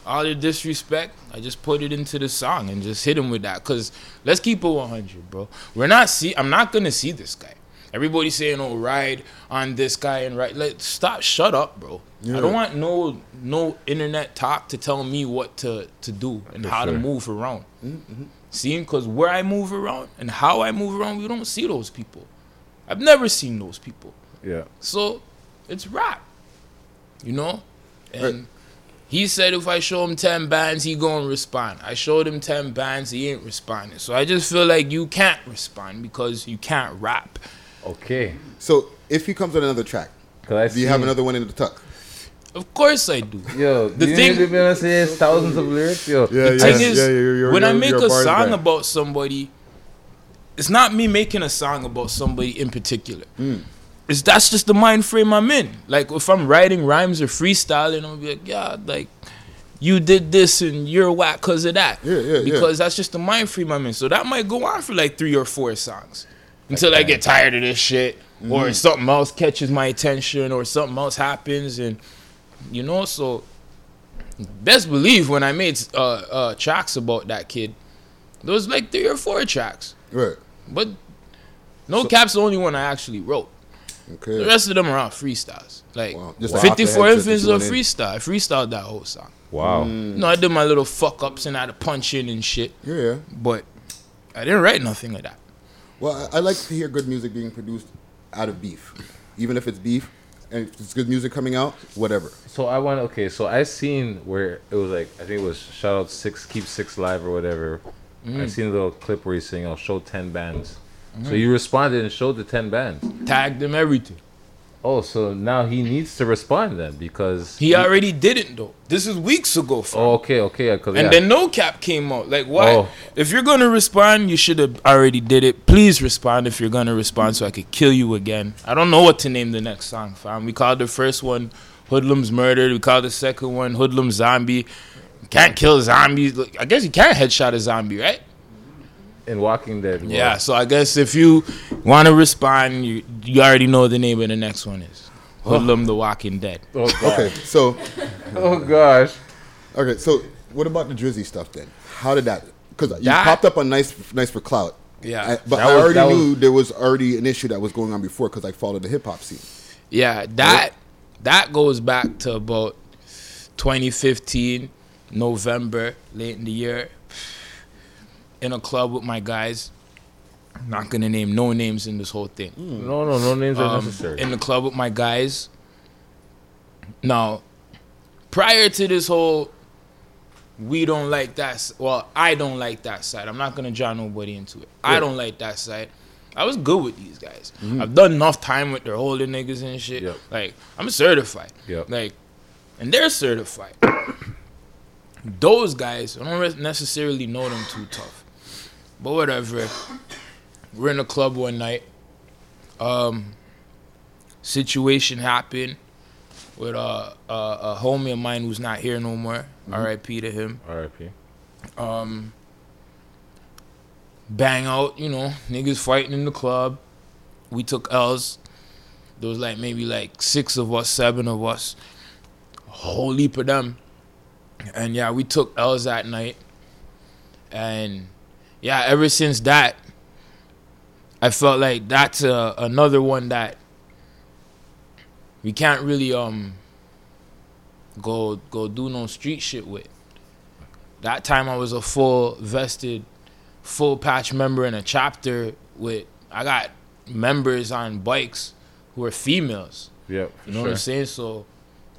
all the disrespect, I just put it into the song and just hit him with that. Cause let's keep it 100, bro. We're not see. I'm not gonna see this guy. Everybody saying, "Oh, ride on this guy and right." Let stop. Shut up, bro. I don't want no no internet talk to tell me what to to do and how to move around. Mm-hmm. Seeing because where I move around and how I move around, we don't see those people. I've never seen those people. Yeah. So it's rap, you know. And he said if I show him ten bands, he gonna respond. I showed him ten bands, he ain't responding. So I just feel like you can't respond because you can't rap. Okay. So if he comes on another track, Cause I Do you have seen- another one in the tuck? Of course I do. Yo, The the thing- thing you know say it's thousands of lyrics. Yo, the thing is, when I make a song about somebody, it's not me making a song about somebody in particular. Hmm. It's that's just the mind frame I'm in. Like if I'm writing rhymes or freestyling, I'm gonna be like, yeah, like you did this and you're whack because of that. Yeah, yeah, yeah. Because that's just the mind frame I'm in. So that might go on for like three or four songs until I get tired of this shit or Mhm. something else catches my attention or something else happens and you know so best believe when I made uh, uh, tracks about that kid, there was like three or four tracks. Right. But No Cap's the only one I actually wrote. Okay. The rest of them are all freestyles. Like Just the 54 off the head Infants is shit a that freestyle. I freestyled that whole song. Wow. Mm. No, I did my little fuck ups and I had to punch in and shit. Yeah, yeah. But I didn't write nothing like that. Well, I, I like to hear good music being produced out of beef, even if it's beef and if it's good music coming out, whatever. So I want okay. So I seen where it was like I think it was shout out six keep six live or whatever. I Mm. seen a little clip where he's saying I'll show ten bands. So Mhm. you responded and showed the ten bands. Tagged them everything. Oh, so now he needs to respond then because He already did it though. This is weeks ago. Fam. Oh, okay, okay. And yeah. then no cap came out. Like why? Oh. If you're gonna respond, you should have already did it. Please respond if you're gonna respond, so I could kill you again. I don't know what to name the next song, fam. We called the first one "Hoodlums Murdered." We called the second one "Hoodlum Zombie." Can't kill zombies. I guess you can't headshot a zombie, right? In Walking Dead. well, Yeah. So I guess if you want to respond, you you already know the name of the next one is Hoodlum the Walking Dead. Oh, Okay, so. oh gosh. Okay, so what about the Drizzy stuff then? How did that? Because you That- popped up on nice, nice for clout. Yeah. I- but That I was- already that was- knew there was already an issue that was going on before because I followed the hip hop scene. Yeah, that that goes back to about 2015 November, late in the year, in a club with my guys. I'm not gonna name no names in this whole thing. No, no, no names are Um, necessary. In the club with my guys. Now, prior to this whole, we don't like that. s- Well, I don't like that side. I'm not gonna draw nobody into it. I don't like that side. I was good with these guys. Mhm. I've done enough time with their holding niggas and shit. Yep. Like I'm certified. Yep. Like, and they're certified. Those guys, I don't re- necessarily know them too tough, but whatever. We're in a club one night. Um, situation happened with uh, a a homie of mine who's not here no more. R.I.P. to him. R.I.P. Um, bang out, you know, niggas fighting in the club. We took L's. There was like maybe like six of us, seven of us, a whole heap of them. And yeah, we took L's that night. And yeah, ever since that, I felt like that's uh, another one that we can't really um go go do no street shit with. That time I was a full vested, full patch member in a chapter with I got members on bikes who are females. Yep. You know what I'm saying? So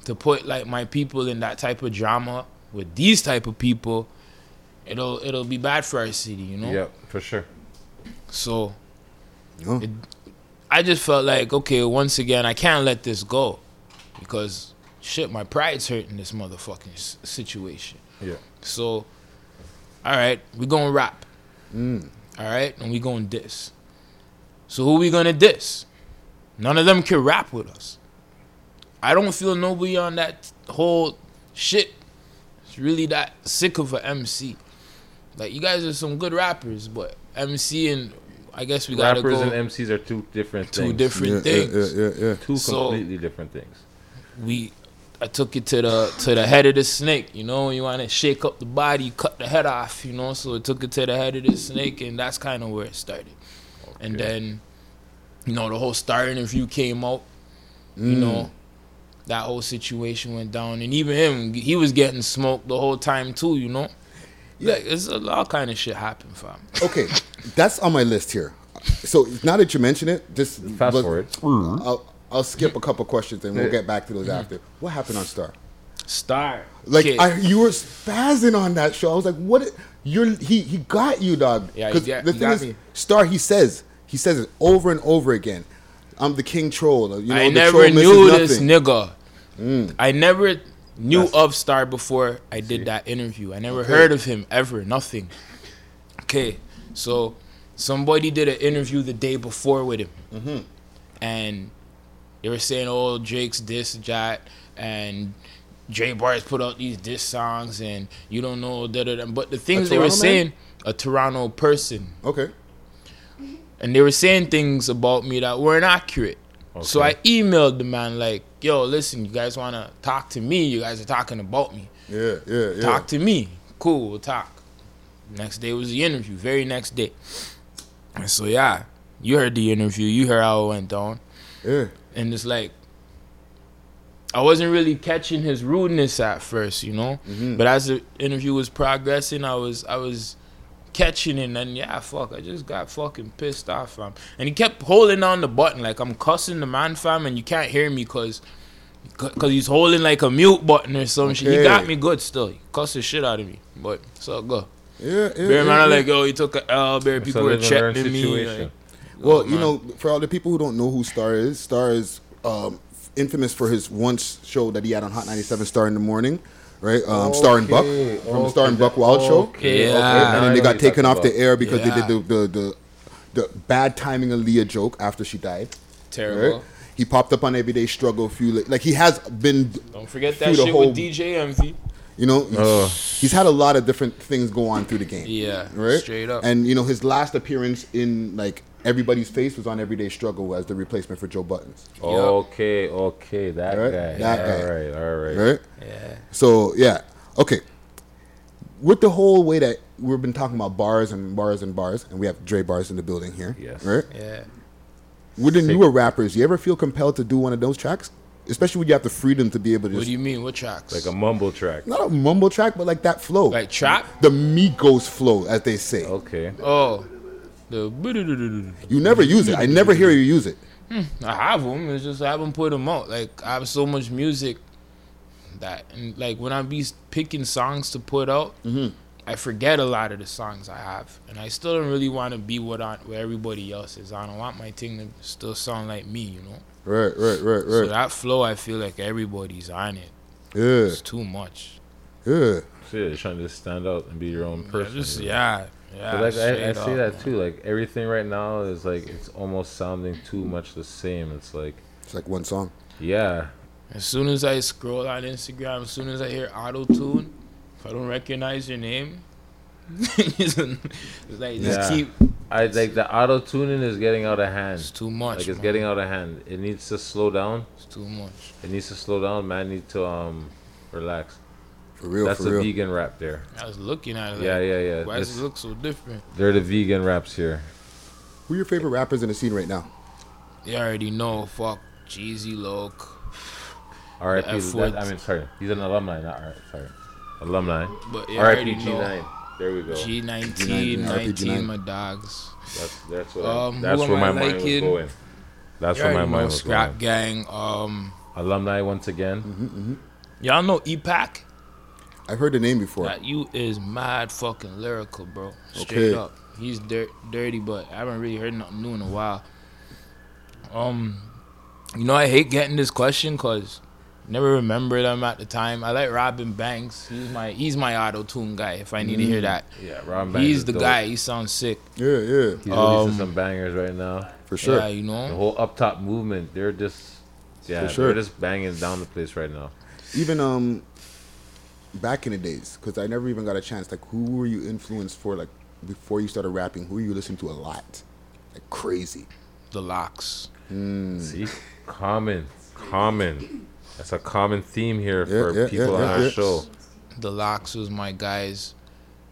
to put like my people in that type of drama with these type of people, it'll it'll be bad for our city, you know? Yep, for sure. So it, I just felt like, okay, once again, I can't let this go because shit, my pride's hurting this motherfucking s- situation. Yeah. So, all right, we gonna rap. Mm. All right, and we gonna diss. So who we gonna diss? None of them can rap with us. I don't feel nobody on that whole shit. It's really that sick of a MC. Like you guys are some good rappers, but MC and I guess we gotta Rappers go. and MCs are two different Two things. different Yeah, yeah, things. yeah, yeah, yeah. Two So- completely different things. we I took it to the to the head of the snake. You know, you want to shake up the body, you cut the head off. You know, so it took it to the head of the snake, and that's kind of where it started. And then, you know, the whole star interview came out. You Mm. know, that whole situation went down, and even him, he was getting smoked the whole time too. You know, yeah, like, it's a lot kind of shit happened, fam. Okay, that's on my list here. So now that you mention it, just Fast but- forward. I'll, I'll skip a couple questions and we'll get back to those after. What happened on Star? Star, Like I, you were spazzing on that show. I was like, "What? You're he he got you, dog." Yeah, he 'Cause got- the thing is, me. Star he says he says it over and over again. I'm the king troll. You know, I the never troll misses knew this nigga. Mm. I never knew of Star before I did that interview. I never Okay. heard of him ever. Nothing. Okay, so somebody did an interview the day before with him, Mhm. and they were saying, "Oh, Drake's this, that, and Dre Bars put out these diss songs, and you don't know da da da." But the things they were man? saying, a Toronto person, Okay. and they were saying things about me that weren't accurate. So I emailed the man like, "Yo, listen, you guys want to talk to me? You guys are talking about me. Yeah, yeah, yeah. Talk to me. Cool, we'll talk." Next day was the interview. Very next day. And so yeah, you heard the interview. You heard how it went down. Yeah. And it's like, I wasn't really catching his rudeness at first, you know. Mm-hmm. But as the interview was progressing, I was I was catching it, and yeah, fuck, I just got fucking pissed off, fam. And he kept holding on the button like I'm cussing the man, fam, and you can't hear me cause. Cause he's holding like a mute button or some shit. He got me good still. He cussed the shit out of me. But so go. Yeah, yeah. Bear yeah, man, yeah. like, oh, he took a L. Bear people were live checking me. Like, Well, oh, you know, for all the people who don't know who Star is, Star is um, infamous for his once show that he had on Hot 97 Star in the Morning, right? Um, Star and Buck Okay, from the Star and Buck Wild Show. Okay, okay, yeah. now and then they got taken talking off the air because Yeah. they did the, the the the bad timing of Aaliyah joke after she died. Terrible. Right? He popped up on Everyday Struggle a few like, like he has been Don't forget that the shit whole- with DJ Envy. you know he's, Ugh. he's had a lot of different things go on through the game. Yeah, right? straight up. And you know his last appearance in like everybody's face was on Everyday Struggle as the replacement for Joe Buttons. Okay, okay, that Right, guy. that guy. All right, all right. right? Yeah. So yeah, okay. With the whole way that we've been talking about bars and bars and bars, and we have Dre bars in the building here, Yes. right? Yeah. With the Sick. newer rappers, you ever feel compelled to do one of those tracks, especially when you have the freedom to be able to What just do you mean? What tracks? Like a mumble track. not a mumble track, but like that flow, Like trap? the Migos flow, as they say. Okay. Oh, the. You never use it. I never hear you use it. I have them. It's just I haven't put them out. Like I have so much music that, and like when I be picking songs to put out, Mm-hmm. I forget a lot of the songs I have, and I still don't really want to be what on where everybody else is. I don't want my thing to still sound like me, you know. Right, right, right, So right. that flow, I feel like everybody's on it. Yeah, It's too much. yeah. So you're trying to just stand out and be your own Yeah, person. just, you know? yeah, yeah. But like I, I see up, that man. too. Like everything right now is like it's almost sounding too much the same. It's like It's like one song. yeah, As soon as I scroll on Instagram, as soon as I hear auto tune, if I don't recognize your name, it's like just Yeah. keep. I like the auto tuning is getting out of hand. It's too much. Like it's man. getting out of hand. It needs to slow down. It's too much. It needs to slow down. Man, need to um relax. For real, That's for the real. vegan rap there. I was looking at it. Like, Yeah, yeah, yeah. Why does it look so different? They're the vegan raps here. Who are your favorite rappers in the scene right now? You already know. Fuck Jeezy, Loke. R.I.P. F. I mean, sorry, he's an alumni, not R. Sorry, alumni. But you R.I.P. already. G9. There we go. G19, G19, 19, my dogs. That's that's what. Um, that's where my I mind was going. That's where my already mind know was Scrap going. Gang. Um, Alumni once again. Mm-hmm. y'all know EPAC? I've heard the name before. That you is mad fucking lyrical, bro. Straight Okay. up. He's dirt, dirty, but I haven't really heard nothing new in a while. Um, you know, I hate getting this question because never remember them at the time. I like Robin Banks. He's my he's my auto tune guy. If I need to hear that, Yeah, Robin. Banks he's the dope. guy. He sounds sick. Yeah, yeah, He's releasing Um, some bangers right now. for sure. Yeah, you know The whole up top movement, they're just yeah, For sure. they're just banging down the place right now. Even um, back in the days, because I never even got a chance. Like, who were you influenced for? Like, before you started rapping, who were you listening to a lot? Like crazy. The locks. Mm. See, common, common. That's a common theme here Yeah, for yeah, people yeah, on yeah, our show. The locks was my guys,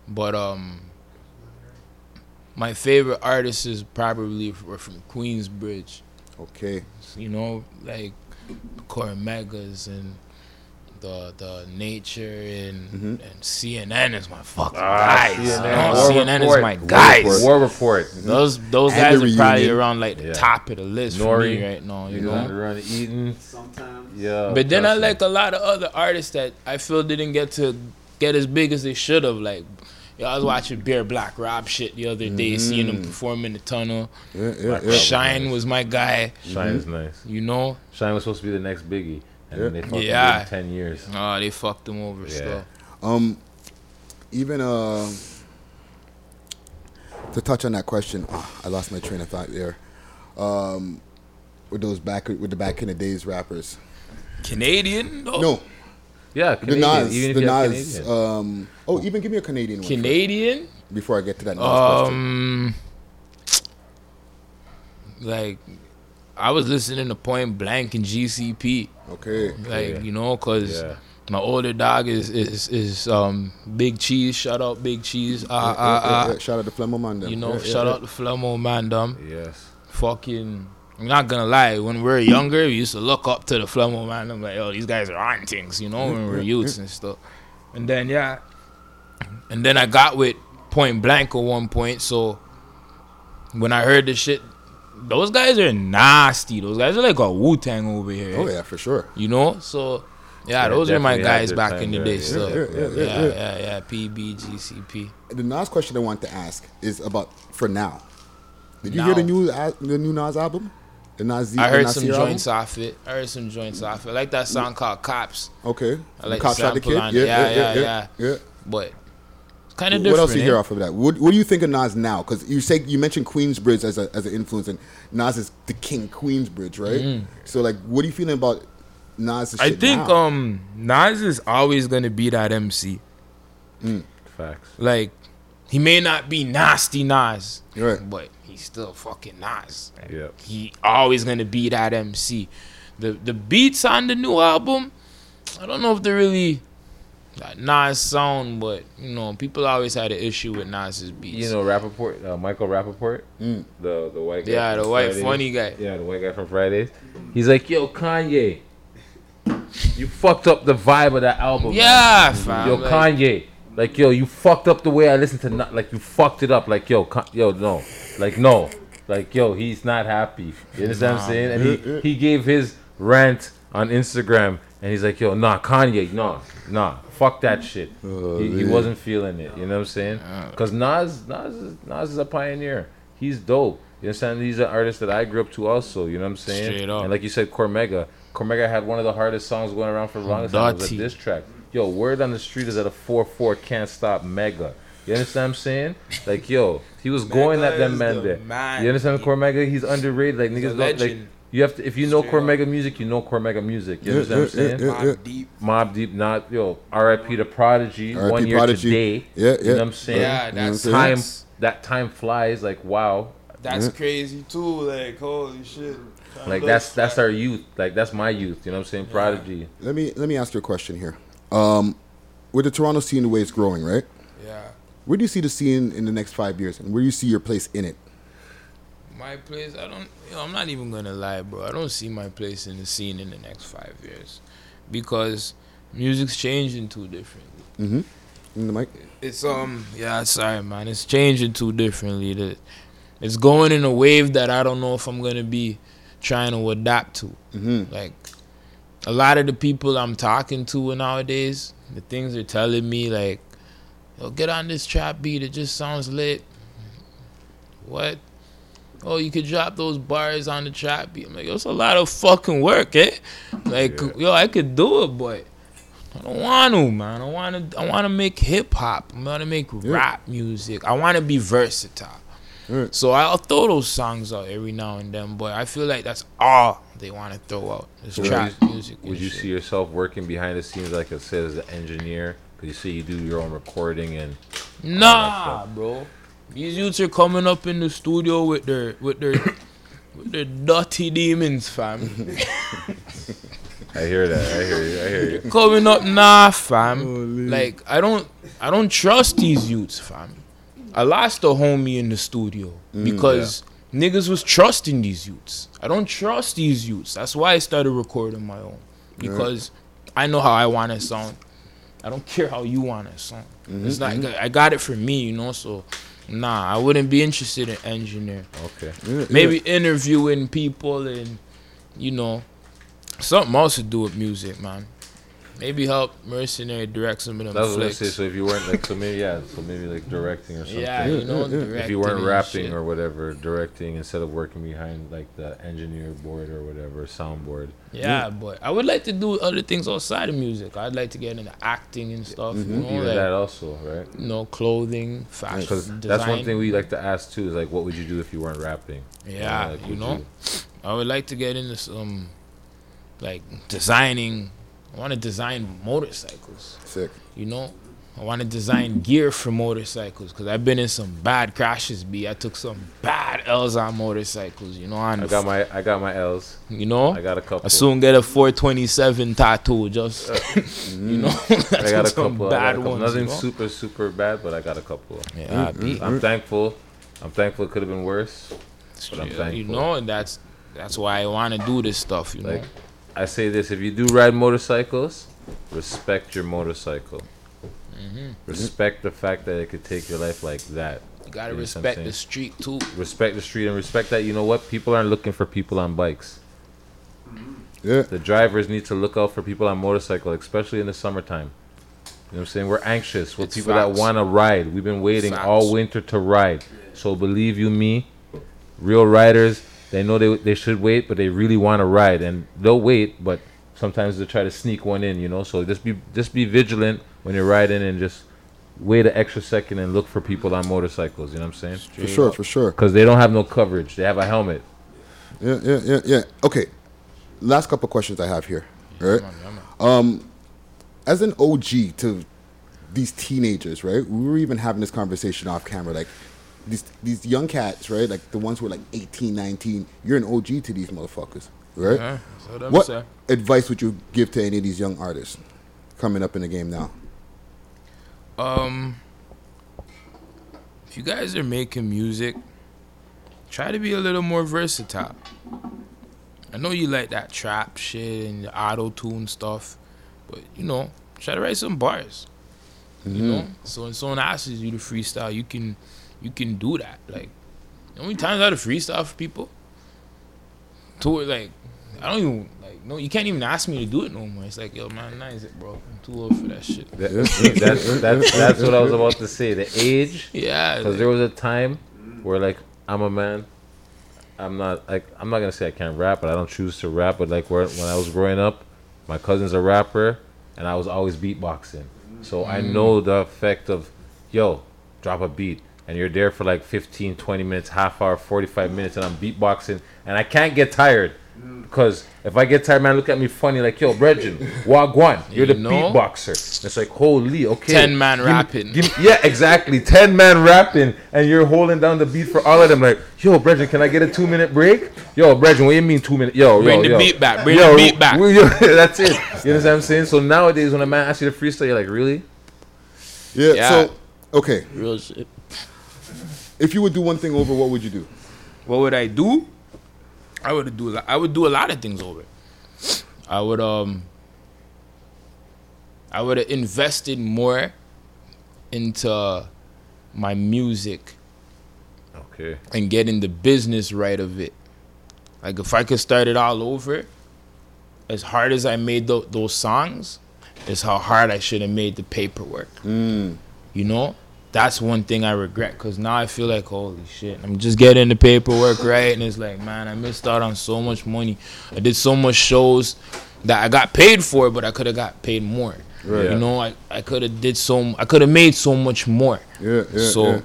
but um, my favorite artists is probably were from Queensbridge. Okay. you know, like Cormega's and the the Nature and Mm-hmm. and CNN is my fucking Ah, guys. CNN. you know? CNN Report. is my War guys. Report. War Report. Those those And guys the are probably reunion. around like the Yeah. top of the list for me right now. You He's on the know. run eating. Sometimes. Yeah. But then I like a lot of other artists that I feel didn't get to get as big as they should have. Like Yeah, I was watching Bear Black Rob shit the other day, seeing him perform in the tunnel. Yeah, yeah, yeah. Shyne was my guy. Shyne is nice. You know? Shyne was supposed to be the next Biggie, and then they fucked Yeah. him in ten years. Oh, they fucked him over Yeah. still. Um, even uh, to touch on that question, ah, I lost my train of thought there. Um, with those back with the back in the days rappers. Canadian? though? No, Yeah, the Canadian, Nas, even if the Nas. Canadian. Um, oh, even give me a Canadian one first, Canadian? before I get to that Nas question. Um, like, I was listening to Point Blank and GCP. Okay, Like, Yeah. you know, cause Yeah. my older dog is is is um Big Cheese. Shout out Big Cheese. Ah Yeah, ah yeah, ah. yeah, Shout out to Flemo Man. You know, Yeah, yeah, shout yeah. out to Flemo Mandam. yes. Fucking. I'm not gonna lie. When we were younger, we used to look up to the Flemo man. I'm like, oh, these guys are on things, you know, when we were youths and stuff. And then yeah, and then I got with Point Blank at one point. So when I heard the shit, those guys are nasty. Those guys are like a Wu Tang over here. Oh yeah, for sure. You know, so yeah, Yeah, those are my guys back time in the there, day. yeah. So Yeah, yeah, yeah, yeah, yeah, yeah. yeah, PB, GCP. The Nas question I want to ask is about for now. Did you Now. hear the new the new Nas album? The Nas Z- I the heard Nasir some album? joints off it. I heard some joints off it. I like that song called Cops. Okay, I like Cop the shot the sample kid. Yeah, yeah, Yeah, yeah, yeah, yeah. yeah. But it's kind of What else do you hear eh? off of that? What, what do you think of Nas now? Because you say you mentioned Queensbridge as a as an influence, and Nas is the king Queensbridge, right? So like, what are you feeling about Nas? Mm. I think um Nas is always gonna be that MC. Facts. Like he may not be nasty Nas, Right. but he's still fucking Nas. Yep. He always gonna be that MC. The the beats on the new album, I don't know if they're really that Nas sound, but you know people always had an issue with Nas's beats. You know Rappaport, uh, Michael Rappaport, the the white guy. Yeah, the white Fridays. funny guy. Yeah, the white guy from Fridays. He's like, yo, Kanye, you fucked up the vibe of that album. man." Yeah, fam. Yo, like- Kanye, like, yo, you fucked up the way I listen to, not, like, you fucked it up. Like, yo, Ka- yo, no, like, no, like, yo, he's not happy. You understand what I'm saying? And he he gave his rant on Instagram, and he's like, yo, nah, Kanye, nah, nah, fuck that shit. Oh, he, he wasn't feeling it. You know what I'm saying? Because Nas, Nas, is, Nas is a pioneer. He's dope. You understand? He's an artist that I grew up to also. You know what I'm saying? Straight up. And like you said, Cormega. Cormega had one of the hardest songs going around for the longest time. It was a diss track. Yo, word on the street is that a 4-4 can't stop mega. You understand what I'm saying? Like, yo, he was going at them man the there. man. You understand Cormega? He's underrated. Like a niggas don't like legend. You have to if you know Straight up. Cormega music, you know Cormega music. You Yeah, understand what I'm saying? yeah, yeah. Mobb Deep. Mobb Deep, not yo, R.I.P. to Prodigy, R.I.P. one year Prodigy. today. Yeah, yeah. You know what I'm saying? Yeah, You know what that's saying? time that time flies like wow. That's crazy too. Like holy shit. Like that's that's our youth. Like that's my youth. You know what I'm saying? Prodigy. Let me let me ask you a question here. Um, with the Toronto scene the way it's growing, right? Yeah. Where do you see the scene in the next five years, and where do you see your place in it? My place, I don't. You know, I'm not even gonna lie, bro. I don't see my place in the scene in the next five years, because music's changing too differently. Mm-hmm. In the mic. It's um, yeah, sorry, man. It's changing too differently. The, it's going in a wave that I don't know if I'm gonna be trying to adapt to. Mm-hmm. Like a lot of the people I'm talking to nowadays, the things they're telling me, like, yo, get on this trap beat. It just sounds lit. What? Oh, you could drop those bars on the trap beat. I'm like, it's a lot of fucking work, eh? Like, yo, I could do it, but I don't want to, man. I want to. I want to make hip hop. I want to make rap music. I want to be versatile. So I'll throw those songs out every now and then, but I feel like that's all they want to throw out. Is Would trap you- music. Would you shit. see yourself working behind the scenes, like I said, as an engineer? Because you see, you do your own recording and Nah, bro. These youths are coming up in the studio with their with their with their dirty demons, fam. I hear that. I hear you. I hear you. coming up, nah, fam. like I don't I don't trust these youths, fam. I lost a homie in the studio mm, because niggas was trusting these youths. I don't trust these youths. That's why I started recording my own because I know how I want to sound. I don't care how you want to sound. It's mm-hmm, not. Mm-hmm. I got it for me, you know. So, nah, I wouldn't be interested in engineer. Okay. Yeah, Maybe interviewing people and you know something else to do with music, man. Maybe help mercenary direct some of them That's what I say. So if you weren't like, so maybe yeah, so maybe like directing or something. Yeah, you know, if you weren't rapping shit. or whatever, directing instead of working behind like the engineer board or whatever, soundboard. Yeah, but I would like to do other things outside of music. I'd like to get into acting and stuff. You know, Mm-hmm. Even like, that also, right? you know, clothing, fashion, Because design. that's one thing we like to ask too. Is like, what would you do if you weren't rapping? Yeah, like, you would know, I would like to get into some, like designing. I want to design motorcycles. Sick. You know, I want to design gear for motorcycles because I've been in some bad crashes. B, I took some bad L's on motorcycles. You know, on I got my I got my L's. You know, I got a couple. I soon get a 427 tattoo. Just uh, you know, mm. I got a some couple. I got bad a couple. ones. Nothing you know? super super bad, but I got a couple. Yeah, I'm thankful. I'm thankful. It could have been worse, but I'm thankful. you know, and that's that's why I want to do this stuff. You Like, know, I say this: if you do ride motorcycles, respect your motorcycle. Mm-hmm. Respect the fact that it could take your life like that. you gotta You know respect the street too. Respect the street and respect that you know what people aren't looking for people on bikes. Yeah. The drivers need to look out for people on motorcycle, especially in the summertime. You know what I'm saying? We're anxious. We're It's people facts. that want to ride. We've been waiting Facts. all winter to ride. So believe you me, real riders, they know they they should wait, but they really want to ride, and they'll wait. But sometimes they try to sneak one in. You know, so just be just be vigilant when you're riding, and just wait an extra second and look for people on motorcycles. You know what I'm saying? For sure, for sure. Because they don't have no coverage. They have a helmet. Yeah, yeah, yeah, yeah. Okay. Last couple questions I have here. All right. Um, as an OG to these teenagers, right? We were even having this conversation off camera. Like these these young cats, right? Like the ones who are like 18, 19. You're an OG to these motherfuckers, right? Yeah, so what say. advice would you give to any of these young artists coming up in the game now? Um, if you guys are making music, try to be a little more versatile. I know you like that trap shit and the auto tune stuff, but you know, try to write some bars. You know, so when someone asks you to freestyle, you can you can do that. Like, how many times I had to freestyle for people? To like, I don't even like no. You can't even ask me to do it no more. It's like, yo, man, nice it, bro. I'm too old for that shit. That- that's, that's, that's what I was about to say. The age. Yeah, Because like- there was a time where, like, I'm a man. I'm not like I'm not gonna say I can't rap, but I don't choose to rap. But like where, when I was growing up, my cousin's a rapper, and I was always beatboxing. So I Mm. know the effect of, yo, drop a beat, and you're there for like 15, 20 minutes, half hour, 45 minutes, and I'm beatboxing, and I can't get tired. Because if I get tired, man, look at me funny, like, yo, Bregin, Wagwan, you're the You know? beatboxer. It's like, holy, okay. 10 man Give me- rapping. give me- yeah, exactly. 10 man rapping, and you're holding down the beat for all of them. Like, yo, Bregin, can I get a two minute break? Yo, Bregin, what do you mean two minutes? Yo, Bring yo, the yo. beat back, bring Yo, the beat back. yo, that's it. You know what I'm saying? So nowadays, when a man asks you to freestyle, you're like, really? Yeah. Yeah. So okay, Real shit. If you would do one thing over, what would you do? What would I do? I would do. a lot- I would do a lot of things over. I would um. I would have invested more into my music Okay. and getting the business right of it. Like if I could start it all over, as hard as I made tho- those songs, is how hard I should have made the paperwork. You know, that's one thing I regret because now I feel like holy shit, I'm just getting the paperwork right, and it's like man, I missed out on so much money. I did so much shows that I got paid for, but I could have got paid more. Right. You know, I, I could have did so I could have made so much more. Yeah, yeah, so yeah.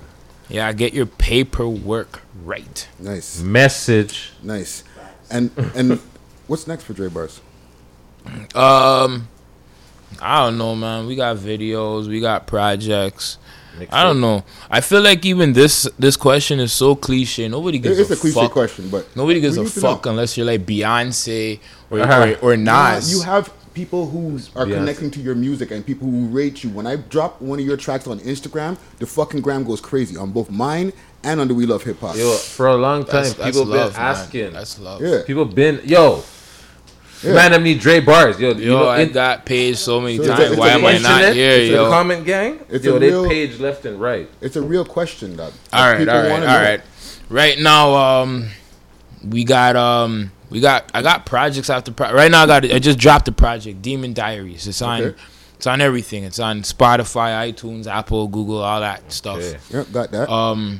yeah, get your paperwork right. Nice, Message. nice. And and what's next for Dre Bars? Um, I don't know, man. We got videos, we got projects. I don't know. I feel like even this this question is so cliche. Nobody gives It's a, a cliche fuck. question, but Nobody gives a fuck know. unless you're like Beyonce or Uh-huh. or, or Nas. you have people who are Beyonce. connecting to your music and people who rate you. When I drop one of your tracks on Instagram, the fucking gram goes crazy on both mine and on the We Love Hip Hop. Yo, for a long time, that's, that's people love, been man. asking. That's love. Yeah. People been, yo, Yeah. man, I need Dre bars. Yo, you know, I in- got paid so many So it's a- times. it's Why am I not internet, here, the yo? comment gang, It's yo, a they real- page left and right. It's a real question, dog. All right, People all right, wanna all know. right. Right now, um, we got um, we got I got projects after pro- right now. I got I just dropped the project Demon Diaries. It's on Okay. it's on everything. It's on Spotify, iTunes, Apple, Google, all that stuff. Yep, got that. Um,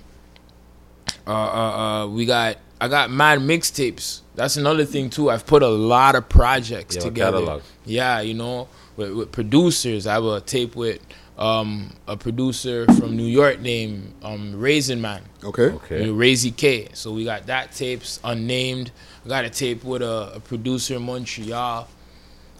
uh, uh, uh, we got I got mad mixtapes. That's another thing too. I've put a lot of projects You have together. catalog. Yeah, you know, with, with producers. I have a tape with um a producer from New York named um Raisin Man. Okay. Okay. You know, Razy K. So we got that tapes unnamed. I got a tape with a, a producer in Montreal.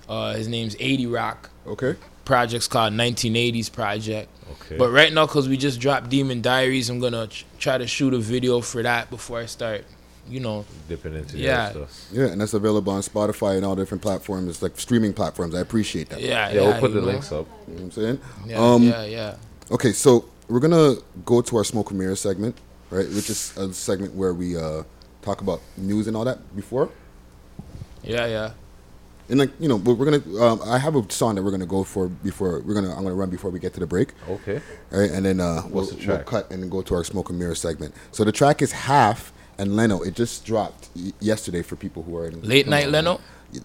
Uh, his name's 80 Rock. Okay. Project's called 1980s Project. Okay. But right now, cause we just dropped Demon Diaries, I'm gonna ch- try to shoot a video for that before I start. You know, Dipping into yeah, stuff. Yeah, and that's available on Spotify and all different platforms, like streaming platforms. I appreciate that. Yeah, Yeah, we'll put the know. links up. You know what I'm saying? Yeah, um, yeah, yeah. Okay, so we're gonna go to our smoke and mirror segment, right? Which is a segment where we uh, talk about news and all that before. Yeah, yeah. And like you know, we're we're gonna. Um, I have a song that we're gonna go for before we're gonna. I'm gonna run before we get to the break. Okay. All right, and then uh, we'll, What's the we'll track? cut and go to our smoke and mirror segment. So the track is half and Leno. It just dropped y- yesterday for people who are in Late night Leno.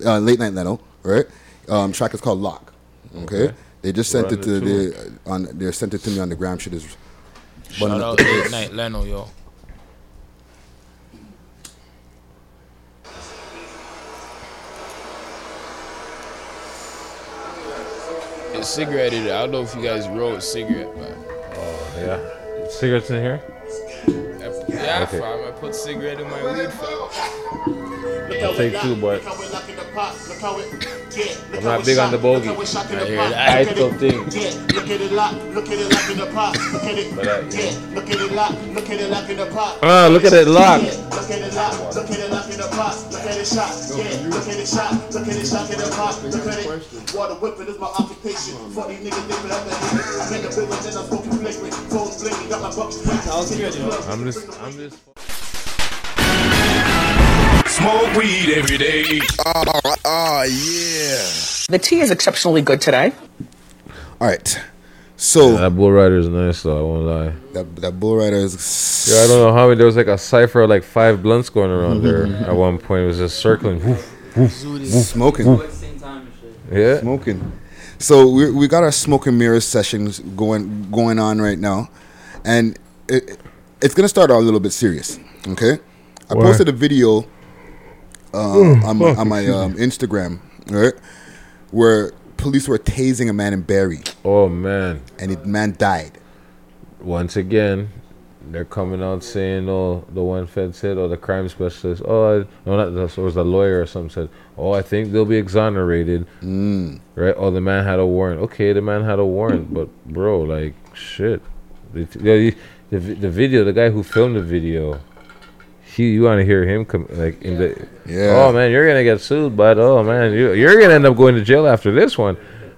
Uh, late night Leno, right? Um, track is called Lock. Okay, Okay. they just sent Run it to it the on. They sent it to me on the gram. Shit is. Shout out the Late place. Night Leno, yo. It's cigarette. I don't know if you guys roll a cigarette, but Oh Yeah. Cigarettes in here? Yeah, Okay. fam, I put cigarette in my weed, fam. I'll take two, but I'm not big on the bogey. I hear I that. still think. Look at it lock, look at it lock in the pot. Look at it, But I- yeah. Look at it lock, look at it lock in the pot. Ah, look at it lock. Yeah, Look at it lock, look at it lock in the pot. Look at it shot, yeah. Look at it shot, look at it shot in the pot. Look at it. Water whipping is my occupation. For these niggas dipping up the hit. I'm in the building, then I'm smoking flagrant. Phones blinking, got my bucks. Sounds good, yo. I'm just, I'm just. Smoke weed every day. Oh, yeah. The tea is exceptionally good today. All right. So That bull rider is nice though. I won't lie. that that bull rider is. Yeah, I don't know how many. There was like a cipher of like five blunts going around there mm-hmm. at one point. It was just circling. Woof, woof, Smoking. Yeah. Smoking. So we we got our smoke and mirrors sessions going going on right now, and it, it's gonna start out a little bit serious. Okay, I Why? posted a video uh, on my, on my um, Instagram, right, where police were tasing a man in Barrie, Oh man. and the man died. Once again, they're coming out saying, "Oh, the one Fed said, oh, the crime specialist, oh, I, no, not that, it was the lawyer or something said, oh, I think they'll be exonerated, Mm. right? Oh, the man had a warrant. Okay, the man had a warrant, but bro, like, shit, the, the, the video, the guy who filmed the video, he, you want to hear him come like in the, Yeah. oh man, you're gonna get sued, but oh man, you, you're gonna end up going to jail after this one.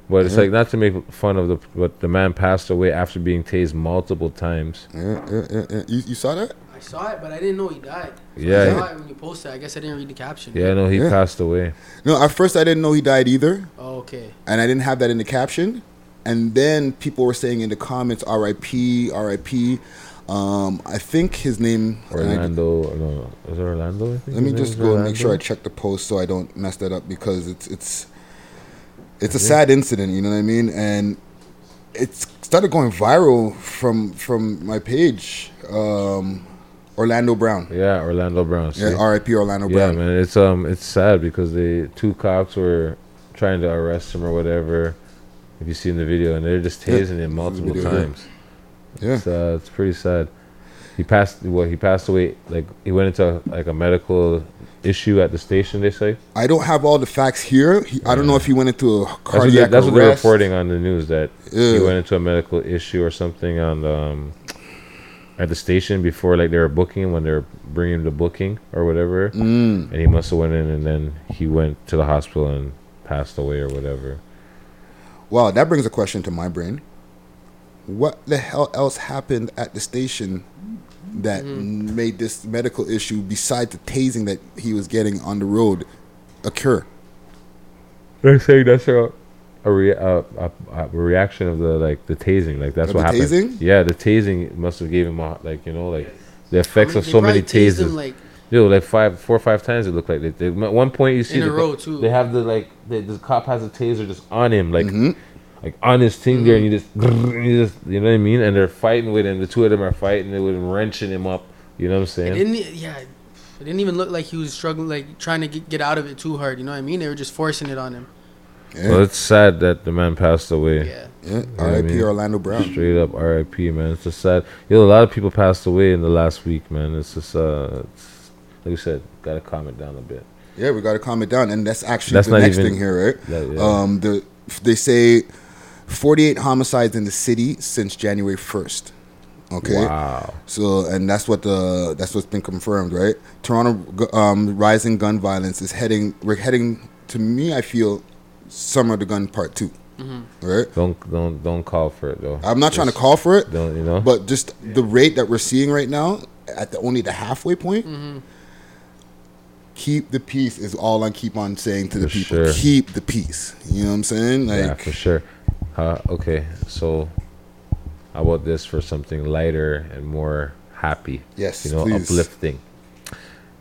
But it's like not to make fun of the, but the man passed away after being tased multiple times. Yeah, yeah, yeah, yeah. You, you saw that? I saw it, but I didn't know he died. So Yeah. I saw it when you posted. I guess I didn't read the caption. Yeah, no, he Yeah. passed away. No, at first I didn't know he died either. Oh, okay. and I didn't have that in the caption. And then people were saying in the comments, "R.I.P. R.I.P." Um, I think his name. I- Orlando, no, is it Orlando? I think let me just go and make sure I check the post so I don't mess that up because it's it's it's a sad incident. You know what I mean? And it's started going viral from from my page. Um, Orlando Brown. Yeah, Orlando Brown. Yeah. R.I.P. Orlando Brown. Yeah, man, it's um, it's sad because the two cops were trying to arrest him or whatever. If you see in the video, and they're just Yeah, tasing him multiple video, times. Yeah. It's, uh, it's pretty sad. He passed. Well, he passed away. Like he went into like a medical issue at the station. They say. I don't have all the facts here. He, I don't know if he went into a That's what, cardiac that's what they're reporting on the news that he went into a medical issue or something on the, um, at the station before like they were booking when they were bringing him to booking or whatever, Mm. and he must have went in and then he went to the hospital and passed away or whatever. Wow, that brings a question to my brain. What the hell else happened at the station that made this medical issue, besides the tasing that he was getting on the road, occur? They're saying that's a a, rea- a, a, a reaction of the like the tasing, like that's Of what the happened. tasing? Yeah, the tasing must have gave him a, like you know like the effects I mean, of so many probably tased tasers. him, like Yo, like five, four or five times it looked like they, they at one point you see In a the, row, too. They have the like the, the cop has a taser just on him, like Mm-hmm. Like on his thing there, and you just you just you know what I mean. And they're fighting with him. The two of them are fighting. They were wrenching him up. You know what I'm It saying? didn't. e- Yeah, it didn't even look like he was struggling, like trying to get, get out of it too hard. You know what I mean? They were just forcing it on him. Well, it's sad that the man passed away. Yeah. Yeah. You know I R.I.P. mean? Orlando Brown. Straight up R.I.P. Man, it's just sad. Yo, a lot of people passed away in the last week, man. It's just uh, it's, like you said, gotta calm it down a bit. Yeah, we got to calm it down, and that's actually That's the next even- thing here, right? that- yeah. Um, the they say forty-eight homicides in the city since January first. Okay. Wow. So, and that's what the that's what's been confirmed, right? Toronto um, rising gun violence is heading. We're heading to me. I feel summer of the gun part 2 Right. Don't don't don't call for it though. I'm not trying to call for it, Don't you know? but just the rate that we're seeing right now at the only the halfway point. Keep the peace is all I keep on saying to the people. sure. Keep the peace. You know what I'm saying? Like, yeah, for sure. Uh, okay, so how about this for something lighter and more happy? Yes, you know, please. uplifting.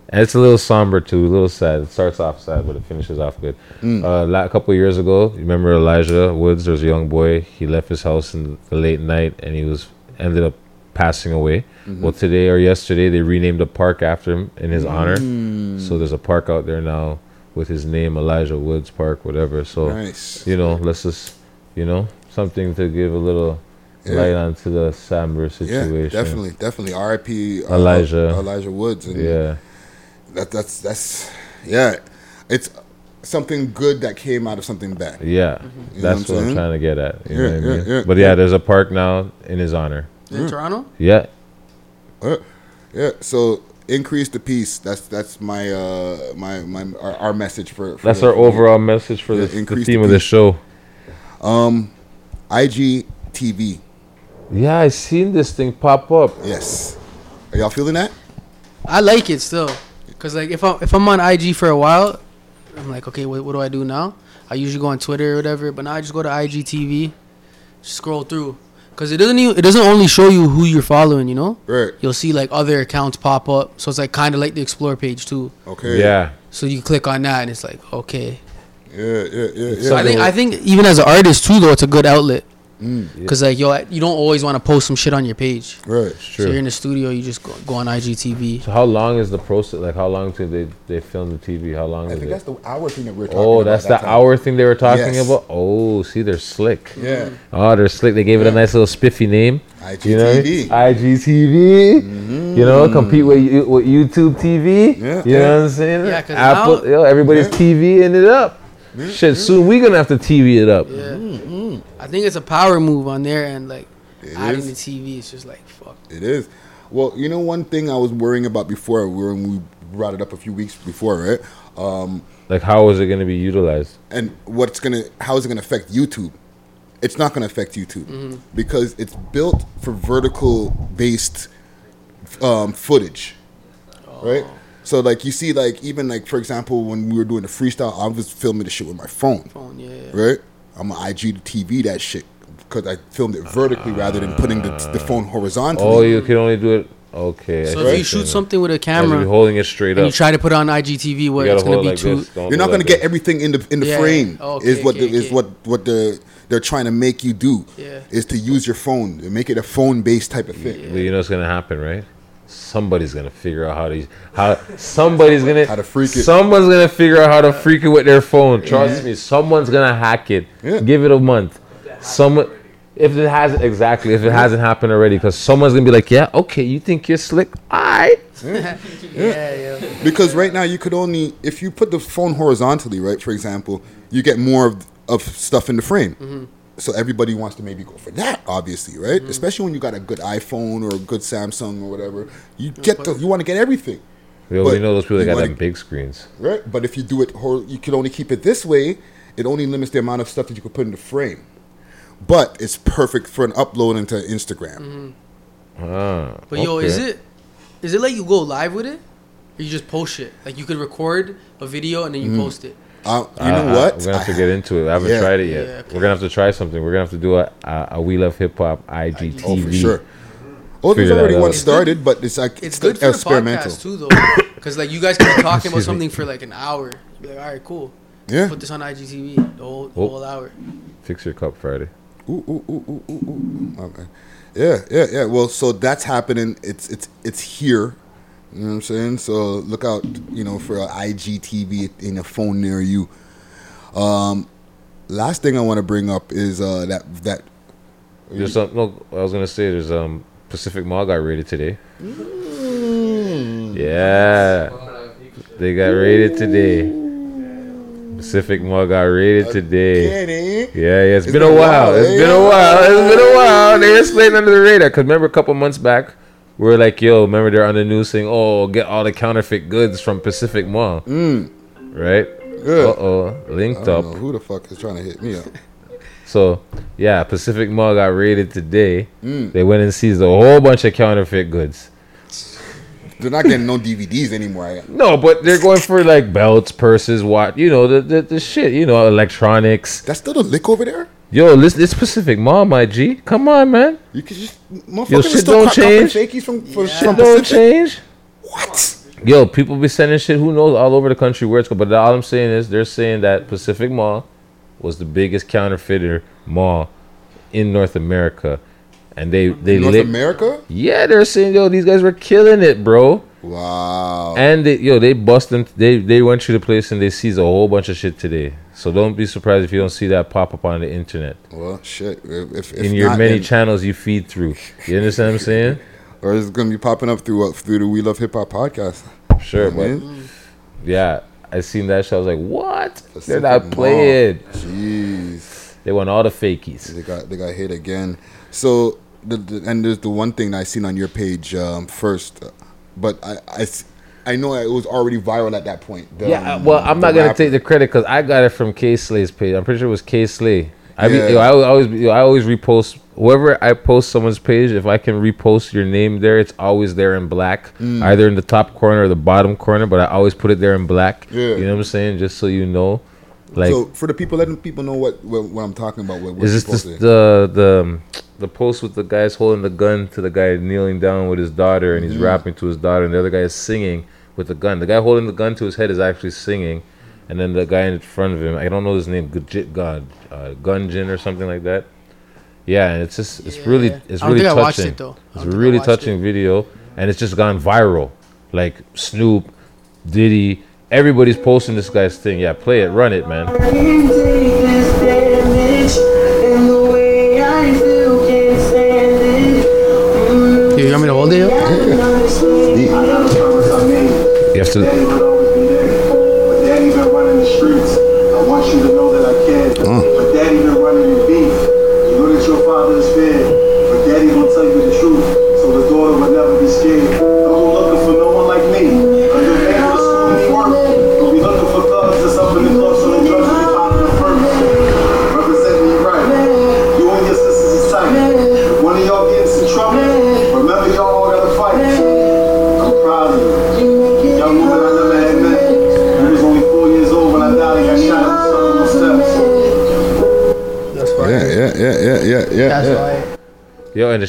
And it's a little somber too, a little sad. It starts off sad, but it finishes off good. Mm. Uh, la- a couple of years ago, you remember Elijah Woods? There's a young boy. He left his house in the late night, and he was ended up passing away. Mhm. Well, today or yesterday, they renamed a park after him in his honor. Mm. So there's a park out there now with his name, Elijah Woods Park, whatever. So Nice. you know, let's just you know something to give a little Yeah. light onto the somber yeah, situation. definitely, definitely. R.I.P. uh, Elijah. Elijah Woods. And Yeah. That that's that's yeah. It's something good that came out of something bad. Yeah, You know that's what, I'm saying? trying to get at. You Yeah, know what I yeah, mean? yeah, but yeah. yeah, there's a park now in his honor. In Toronto? Yeah, Uh, yeah. So increase the peace. That's that's my uh my my our, our message for. for that's the- our for the- overall message for Yeah, this, the increase theme of the show. Um, IGTV. Yeah, I seen this thing pop up. Yes. Are y'all feeling that? I like it still, cause like if I'm if I'm on IG for a while, I'm like, okay, what, what do I do now? I usually go on Twitter or whatever, but now I just go to IGTV, scroll through, cause it doesn't even, it doesn't only show you who you're following, you know. Right. You'll see like other accounts pop up, so it's like kind of like the explore page too. Okay. Yeah. So you click on that and it's like okay. Yeah, yeah, yeah. So yeah. I think I think even as an artist too, though, it's a good outlet. Mm. Cause like yo, you don't always want to post some shit on your page. Right. So True. you're in the studio, you just go, go on IGTV. So how long is the process? Like how long till they they film the TV? How long I is think it? that's the hour thing that we we're talking Oh, about. that's that the time. hour thing they were talking Yes. about. Oh, see, they're slick. Yeah. Oh, they're slick. They gave it a nice little spiffy name. You know, IGTV. IGTV. You know, compete with you- with YouTube TV. Yeah, You yeah. know what I'm saying? Yeah, 'cause Apple. now- yo, everybody's Yeah. TVing it up. Shit, soon we gonna have to TV it up. Yeah. I think it's a power move on there and like It adding is. the TV. It's just like fuck. It is. Well, you know, one thing I was worrying about before when we brought it up a few weeks before, right? Um, Like, how is it gonna be utilized? and what's gonna, how is it gonna affect YouTube? It's not gonna affect YouTube Mm-hmm. because it's built for vertical based um, footage, right? So like you see, like even like for example, when we were doing the freestyle, I was filming the shit with my phone, Phone, yeah. right? I'm an IG to TV that shit because I filmed it vertically rather than putting the, the phone horizontally. Oh, you can only do it. Okay. So if you shoot something with a You gotta camera be holding it straight and up. you try to put it on IGTV, where You gonna be like too. You're not gonna get this. everything in the in the Yeah, frame. yeah. Okay, is what okay, the, is okay. what what the they're trying to make you do. Yeah. Is to use your phone, to make it a phone based type of thing. But you know what's gonna happen, right? Somebody's gonna figure out how to how somebody's gonna How to freak it. Someone's gonna figure out how to freak it with their phone. Trust me, someone's gonna hack it. Yeah. Give it a month. Someone, if it hasn't exactly, if it hasn't happened already, because someone's gonna be like, yeah, okay, you think you're slick, alright. yeah, yeah. Because right now you could only if you put the phone horizontally, right? For example, you get more of, of stuff in the frame. Mm-hmm. So everybody wants to maybe go for that, obviously, right? Mm. Especially when you got a good iPhone or a good Samsung or whatever. You get the you want to get everything. We already But know those people that got wanna- them big screens. Right, but if you do it, hor- you can only keep it this way. It only limits the amount of stuff that you could put in the frame. But it's perfect for an upload into Instagram. Mm-hmm. Ah, But yo, is it is it like you go live with it, or you just post it? Like you could record a video and then you mm. post it. Uh, you know I- what? we're gonna have to get into it. I haven't Yeah. tried it yet. Yeah, okay. We're gonna have to try something. We're gonna have to do a a, a We Love Hip Hop IGTV. Oh, for sure. Oh, there's figure already one started, but it's like It's good for the experimental. podcast too, though, because like you guys can be talking about something for like an hour. Be like, all right, cool. Yeah. Put this on IGTV the whole, the Oh. whole hour. Fix your cup Friday. Ooh, ooh, ooh, ooh, ooh, ooh. Okay. Yeah, yeah, yeah. Well, so that's happening. It's it's it's here. You know what I'm saying? So look out, you know, for a IGTV in a phone near you. Um, last thing I want to bring up is uh that that There's some, no, I was gonna say there's um Pacific Mall got raided today. Yeah, they got raided today. Pacific Mall got raided today. Kenny. Yeah, yeah, it's It's been a been a while. while, It's eh? been a while. It's been a while. They were sliding under the radar. Cause remember a couple months back, we were like, "Yo, remember they're on the news saying, oh, get all the counterfeit goods from Pacific Mall." Mm. Right? Uh oh, I linked don't up. know who the fuck is trying to hit me up. So yeah, Pacific Mall got raided today. Mm. They went and seized a whole bunch of counterfeit goods. They're not getting no DVDs anymore. I- No, but they're going for like belts, purses, what you know, the the, the shit, you know, electronics. That's still the lick over there. Yo, listen, it's Pacific Mall, my G. Come on, man. You can just Yo, motherfuckers are shit still don't change. from, from, Shit from don't change. What? Yo, people be sending shit. Who knows all over the country where it's going. But all I'm saying is they're saying that Pacific Mall was the biggest counterfeiter mall in North America, and they they North lit- America? Yeah, they're saying yo these guys were killing it, bro. Wow. And they, yo, they bust them. They they went through the place and they seized a whole bunch of shit today. So don't be surprised if you don't see that pop up on the internet Well, shit. If, if, in your not, many channels you feed through. You understand what I'm saying? or it's gonna be popping up through uh, through the We Love Hip Hop podcast. Sure, You know I but mean? yeah, I seen that shit. I was like, what? They're Pacific not Mall. playing. Jeez. They want all the fakies. They got they got hit again. So the, the and there's the one thing I seen on your page um, first, but I, I I know it was already viral at that point. The, Yeah, um, well, I'm not gonna take the credit because I got it from Kay Slay's page. I'm pretty sure it was Kay Slay. I be, Yeah. yo, I al- always yo, I always repost whoever I post someone's page. If I can repost your name there, it's always there in black, Mm. either in the top corner or the bottom corner. But I always put it there in black. Yeah. You know what I'm saying? Just so you know, like, so for the people, letting people know what what, what I'm talking about. What, what is this the the um, the post with the guys holding the gun to the guy kneeling down with his daughter and he's Mhm. rapping to his daughter and the other guy is singing with the gun. The guy holding the gun to his head is actually singing, and then the guy in front of him, I don't know his name, Gujit God, uh, Gunjin or something like that. Yeah, and it's just it's really it's I don't really think I watched touching. it, though. I It's don't a really watched touching video, and it's just gone viral. Like Snoop, Diddy, everybody's posting this guy's thing. Yeah, play it, run it, man. You want me to hold it? Yo? You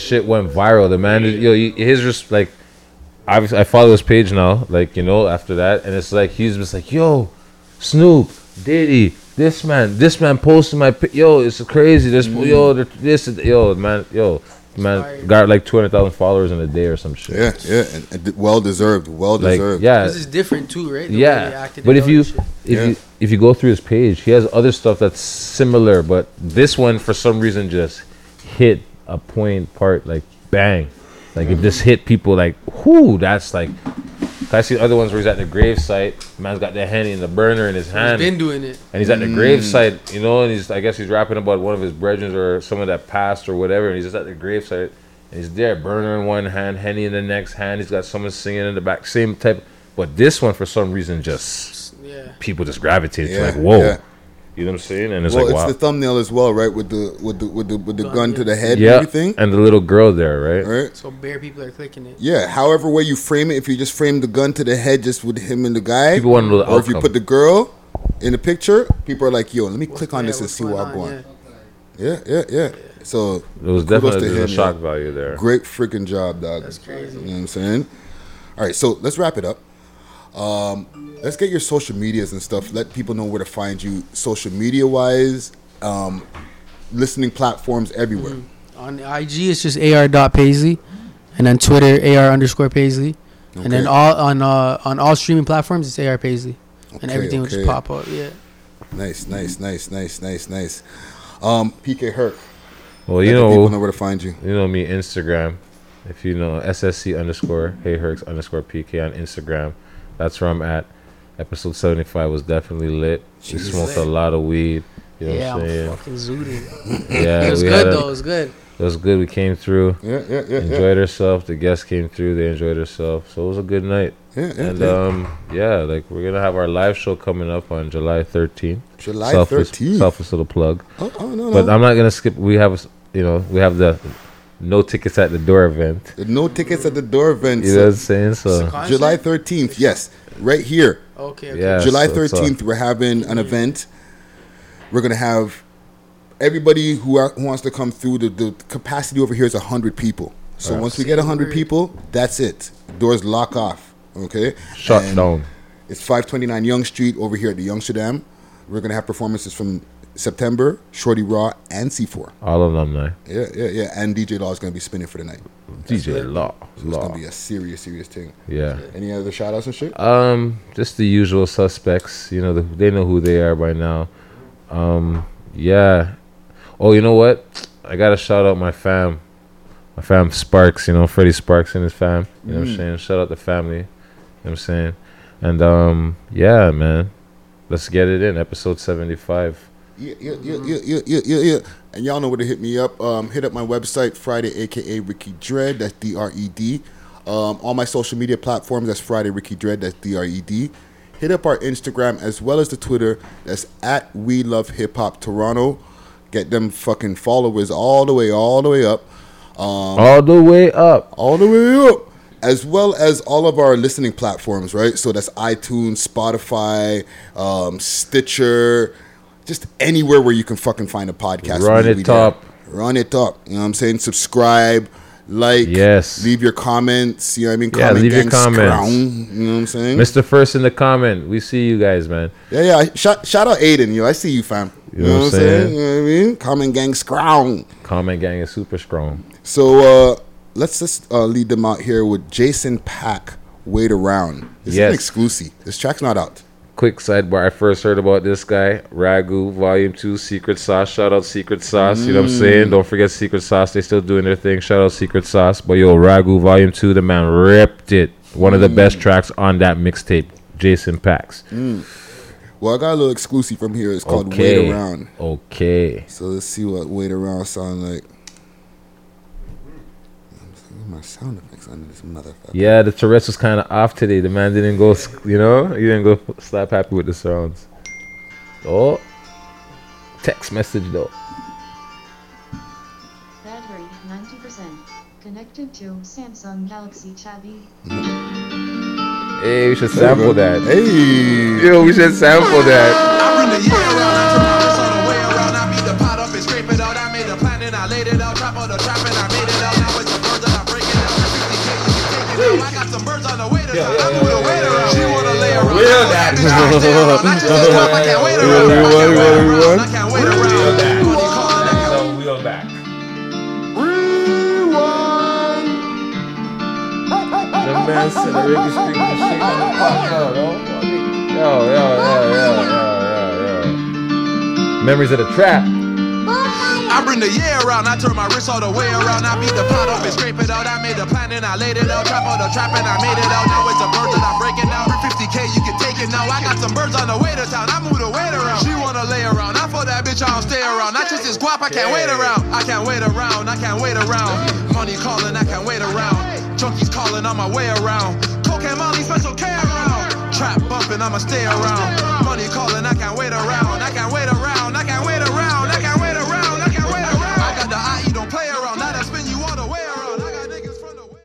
shit went viral. The man, yo, he- his just like, obviously, I follow his page now. Like, you know, after that, and it's like he's just like, yo, Snoop, Diddy, this man, this man posted my, pi- yo, it's crazy. This, mm-hmm. yo, this, is- yo, man, yo, man, got like two hundred thousand followers in a day or some shit. Yeah, yeah, and, and well deserved, well Like, deserved. yeah, This is different too, right? The yeah, but if you if Yeah. you if you go through his page, he has other stuff that's similar, but this one for some reason just hit a point part like bang, like it just hit people like whoo. That's like I see other ones where he's at the grave site. Man's got the henny and the burner in his hand. been doing it. and he's at the grave mm. site, you know, and he's I guess he's rapping about one of his brethren or someone that passed or whatever, and he's just at the grave site. And he's there, burner in one hand, henny in the next hand. He's got someone singing in the back, same type. But this one, for some reason, just Yeah. people just gravitated Yeah, to like, whoa, yeah. You know what I'm saying? And it's well, like, it's wow, the thumbnail as well, right? With the with the with the with the Gun, gun to the head yeah, and everything, and the little girl there, right? right? So bare people are clicking it. Yeah. However way you frame it, if you just frame the gun to the head just with him and the guy, People wanna know the or if you put the girl in the picture, people are like, "Yo, let me What's- click on yeah, this and see what I'm going." yeah. Yeah, yeah, yeah. So It was kudos definitely to there's a shock yo. value there. Great freaking job, dog. That's crazy. You know what I'm saying? All right, so let's wrap it up. Um, let's get your social medias and stuff. Let people know where to find you, social media wise, um, listening platforms everywhere. Mm-hmm. On IG, it's just ar.paisley, and then Twitter ar underscore paisley, and then all on uh, on all streaming platforms, it's ar paisley, and Okay, everything will just pop up. Yeah. Nice, nice, nice, nice, nice, nice. Um, PK Herc. Well, you know, people know where to find you. You know me, Instagram. If you know SSC underscore Hey Herx underscore PK on Instagram, that's where I'm at. Episode 75 was definitely lit. We Jeez. smoked a lot of weed. You know Yeah, what I'm I'm saying? fucking zooted. Yeah, It was good, a- though, it was good. It was good. We came through. Yeah, yeah, yeah, Enjoyed ourselves. The guests came through. They enjoyed themselves. So it was a good night. Yeah, yeah, and yeah. um, yeah, like we're gonna have our live show coming up on July 13th. July Selfless- 13th. Selfless little plug. Oh, oh, no, But. I'm not gonna skip. We have, you know, we have the no tickets at the door event. No tickets at the door event. You know what I'm saying? So July 13th, yes, right here. Okay, okay. Yeah, July so it's, uh, 13th, we're having an event. We're gonna have everybody who, are, who wants to come through. The, the capacity over here is hundred people. So Right. once we get hundred people, that's it. Doors lock off. Okay. Shut And down. It's 529 Yonge Street over here at the Youngsterdam. We're gonna have performances from September, Shorty Raw, and C4. All alumni. Yeah, yeah, yeah. And DJ Law is gonna be spinning for the night. DJ Law. So it's gonna be a serious, serious thing. Yeah. Any other shout outs and shit? Um, just the usual suspects. You know, the, they know who they are by now. Um, yeah. Oh, you know what? I gotta shout out my fam, my fam Sparks. You know, Freddie Sparks and his fam. You know what I'm Mm. saying? Shout out the family. You know what I'm saying? And um, yeah, man. Let's get it in episode 75. Yeah, yeah, yeah, yeah, yeah, yeah, yeah, yeah. And y'all know where to hit me up. Um, hit up my website, Friday, aka Ricky Dred. That's D R E D. Um, all my social media platforms, that's Friday Ricky Dred. That's D R E D. Hit up our Instagram as well as the Twitter. That's at We Love Hip Hop Toronto. Get them fucking followers all the way, all the way up. Um, All the way up. all the way up. As well as all of our listening platforms, right? So that's iTunes, Spotify, um, Stitcher, just anywhere where you can fucking find a podcast. Run it there. up. Run it up. You know what I'm saying? Subscribe, like, Yes. leave your comments. You know what I mean? Yeah, comment leave your comments. Scrown, you know what I'm saying? Mr. First in the comment. We see you guys, man. Yeah, yeah. Shout, shout out Aiden, yo. I see you, fam. You, know, what I'm saying? You know what I mean? Comment gang scrown. Comment gang is super strong. So uh, let's just uh, lead them out here with Jason Pack. Wait around. This is Yes. an exclusive. This track's not out. Quick sidebar. I first heard about this guy, Ragu Volume 2, Secret Sauce. Shout out Secret Sauce. You know what I'm saying? Mm. Don't forget Secret Sauce. They still doing their thing. Shout out Secret Sauce. But yo, Ragu Volume 2, the man ripped it. One of the Mm. best tracks on that mixtape. Jason Pax. Mm. Well, I got a little exclusive from here. It's called Okay. Wait Around. Okay. So let's see what Wait Around sound like. My sound effects under this motherfucker. Yeah, the Tourette's was kind of off today. The man didn't go, you know, he didn't go slap happy with the sounds. Oh, text message though. Battery 90%. Connected to Samsung Galaxy Tabby. Hey, we should sample that. Hey, yo, we should sample that. Birds on the way to town. I move the weight around. She wanna lay around. Real I that. bitch can't stay around. I just can't stop. I can't wait around. I can't wait around. I can't wait around. Money calling, I can't wheel back. The man said the reggae string machine on the pot. Yo, yo, yo, yo, yo, yo, yo, yo. Memories of the trap. I bring the year around, I turn my wrist all the way around. I beat the pot up and scrape it out. I made a plan and I laid it out. Trap on the trap and I made it out. Now it's a bird and I'm breaking out. 50k, you can take it now. I got some birds on the way to town. I move the weight around. She wanna lay around. I for that bitch, I don't stay around. Not just this guap, I can't wait around. I can't wait around. I can't wait around. Money calling, I can't wait around. Junkies calling on my way around. Cocaine, Molly, special K around. Trap bumping, I'ma stay around. Money calling, I can't wait around. I can't wait around. I can't wait around.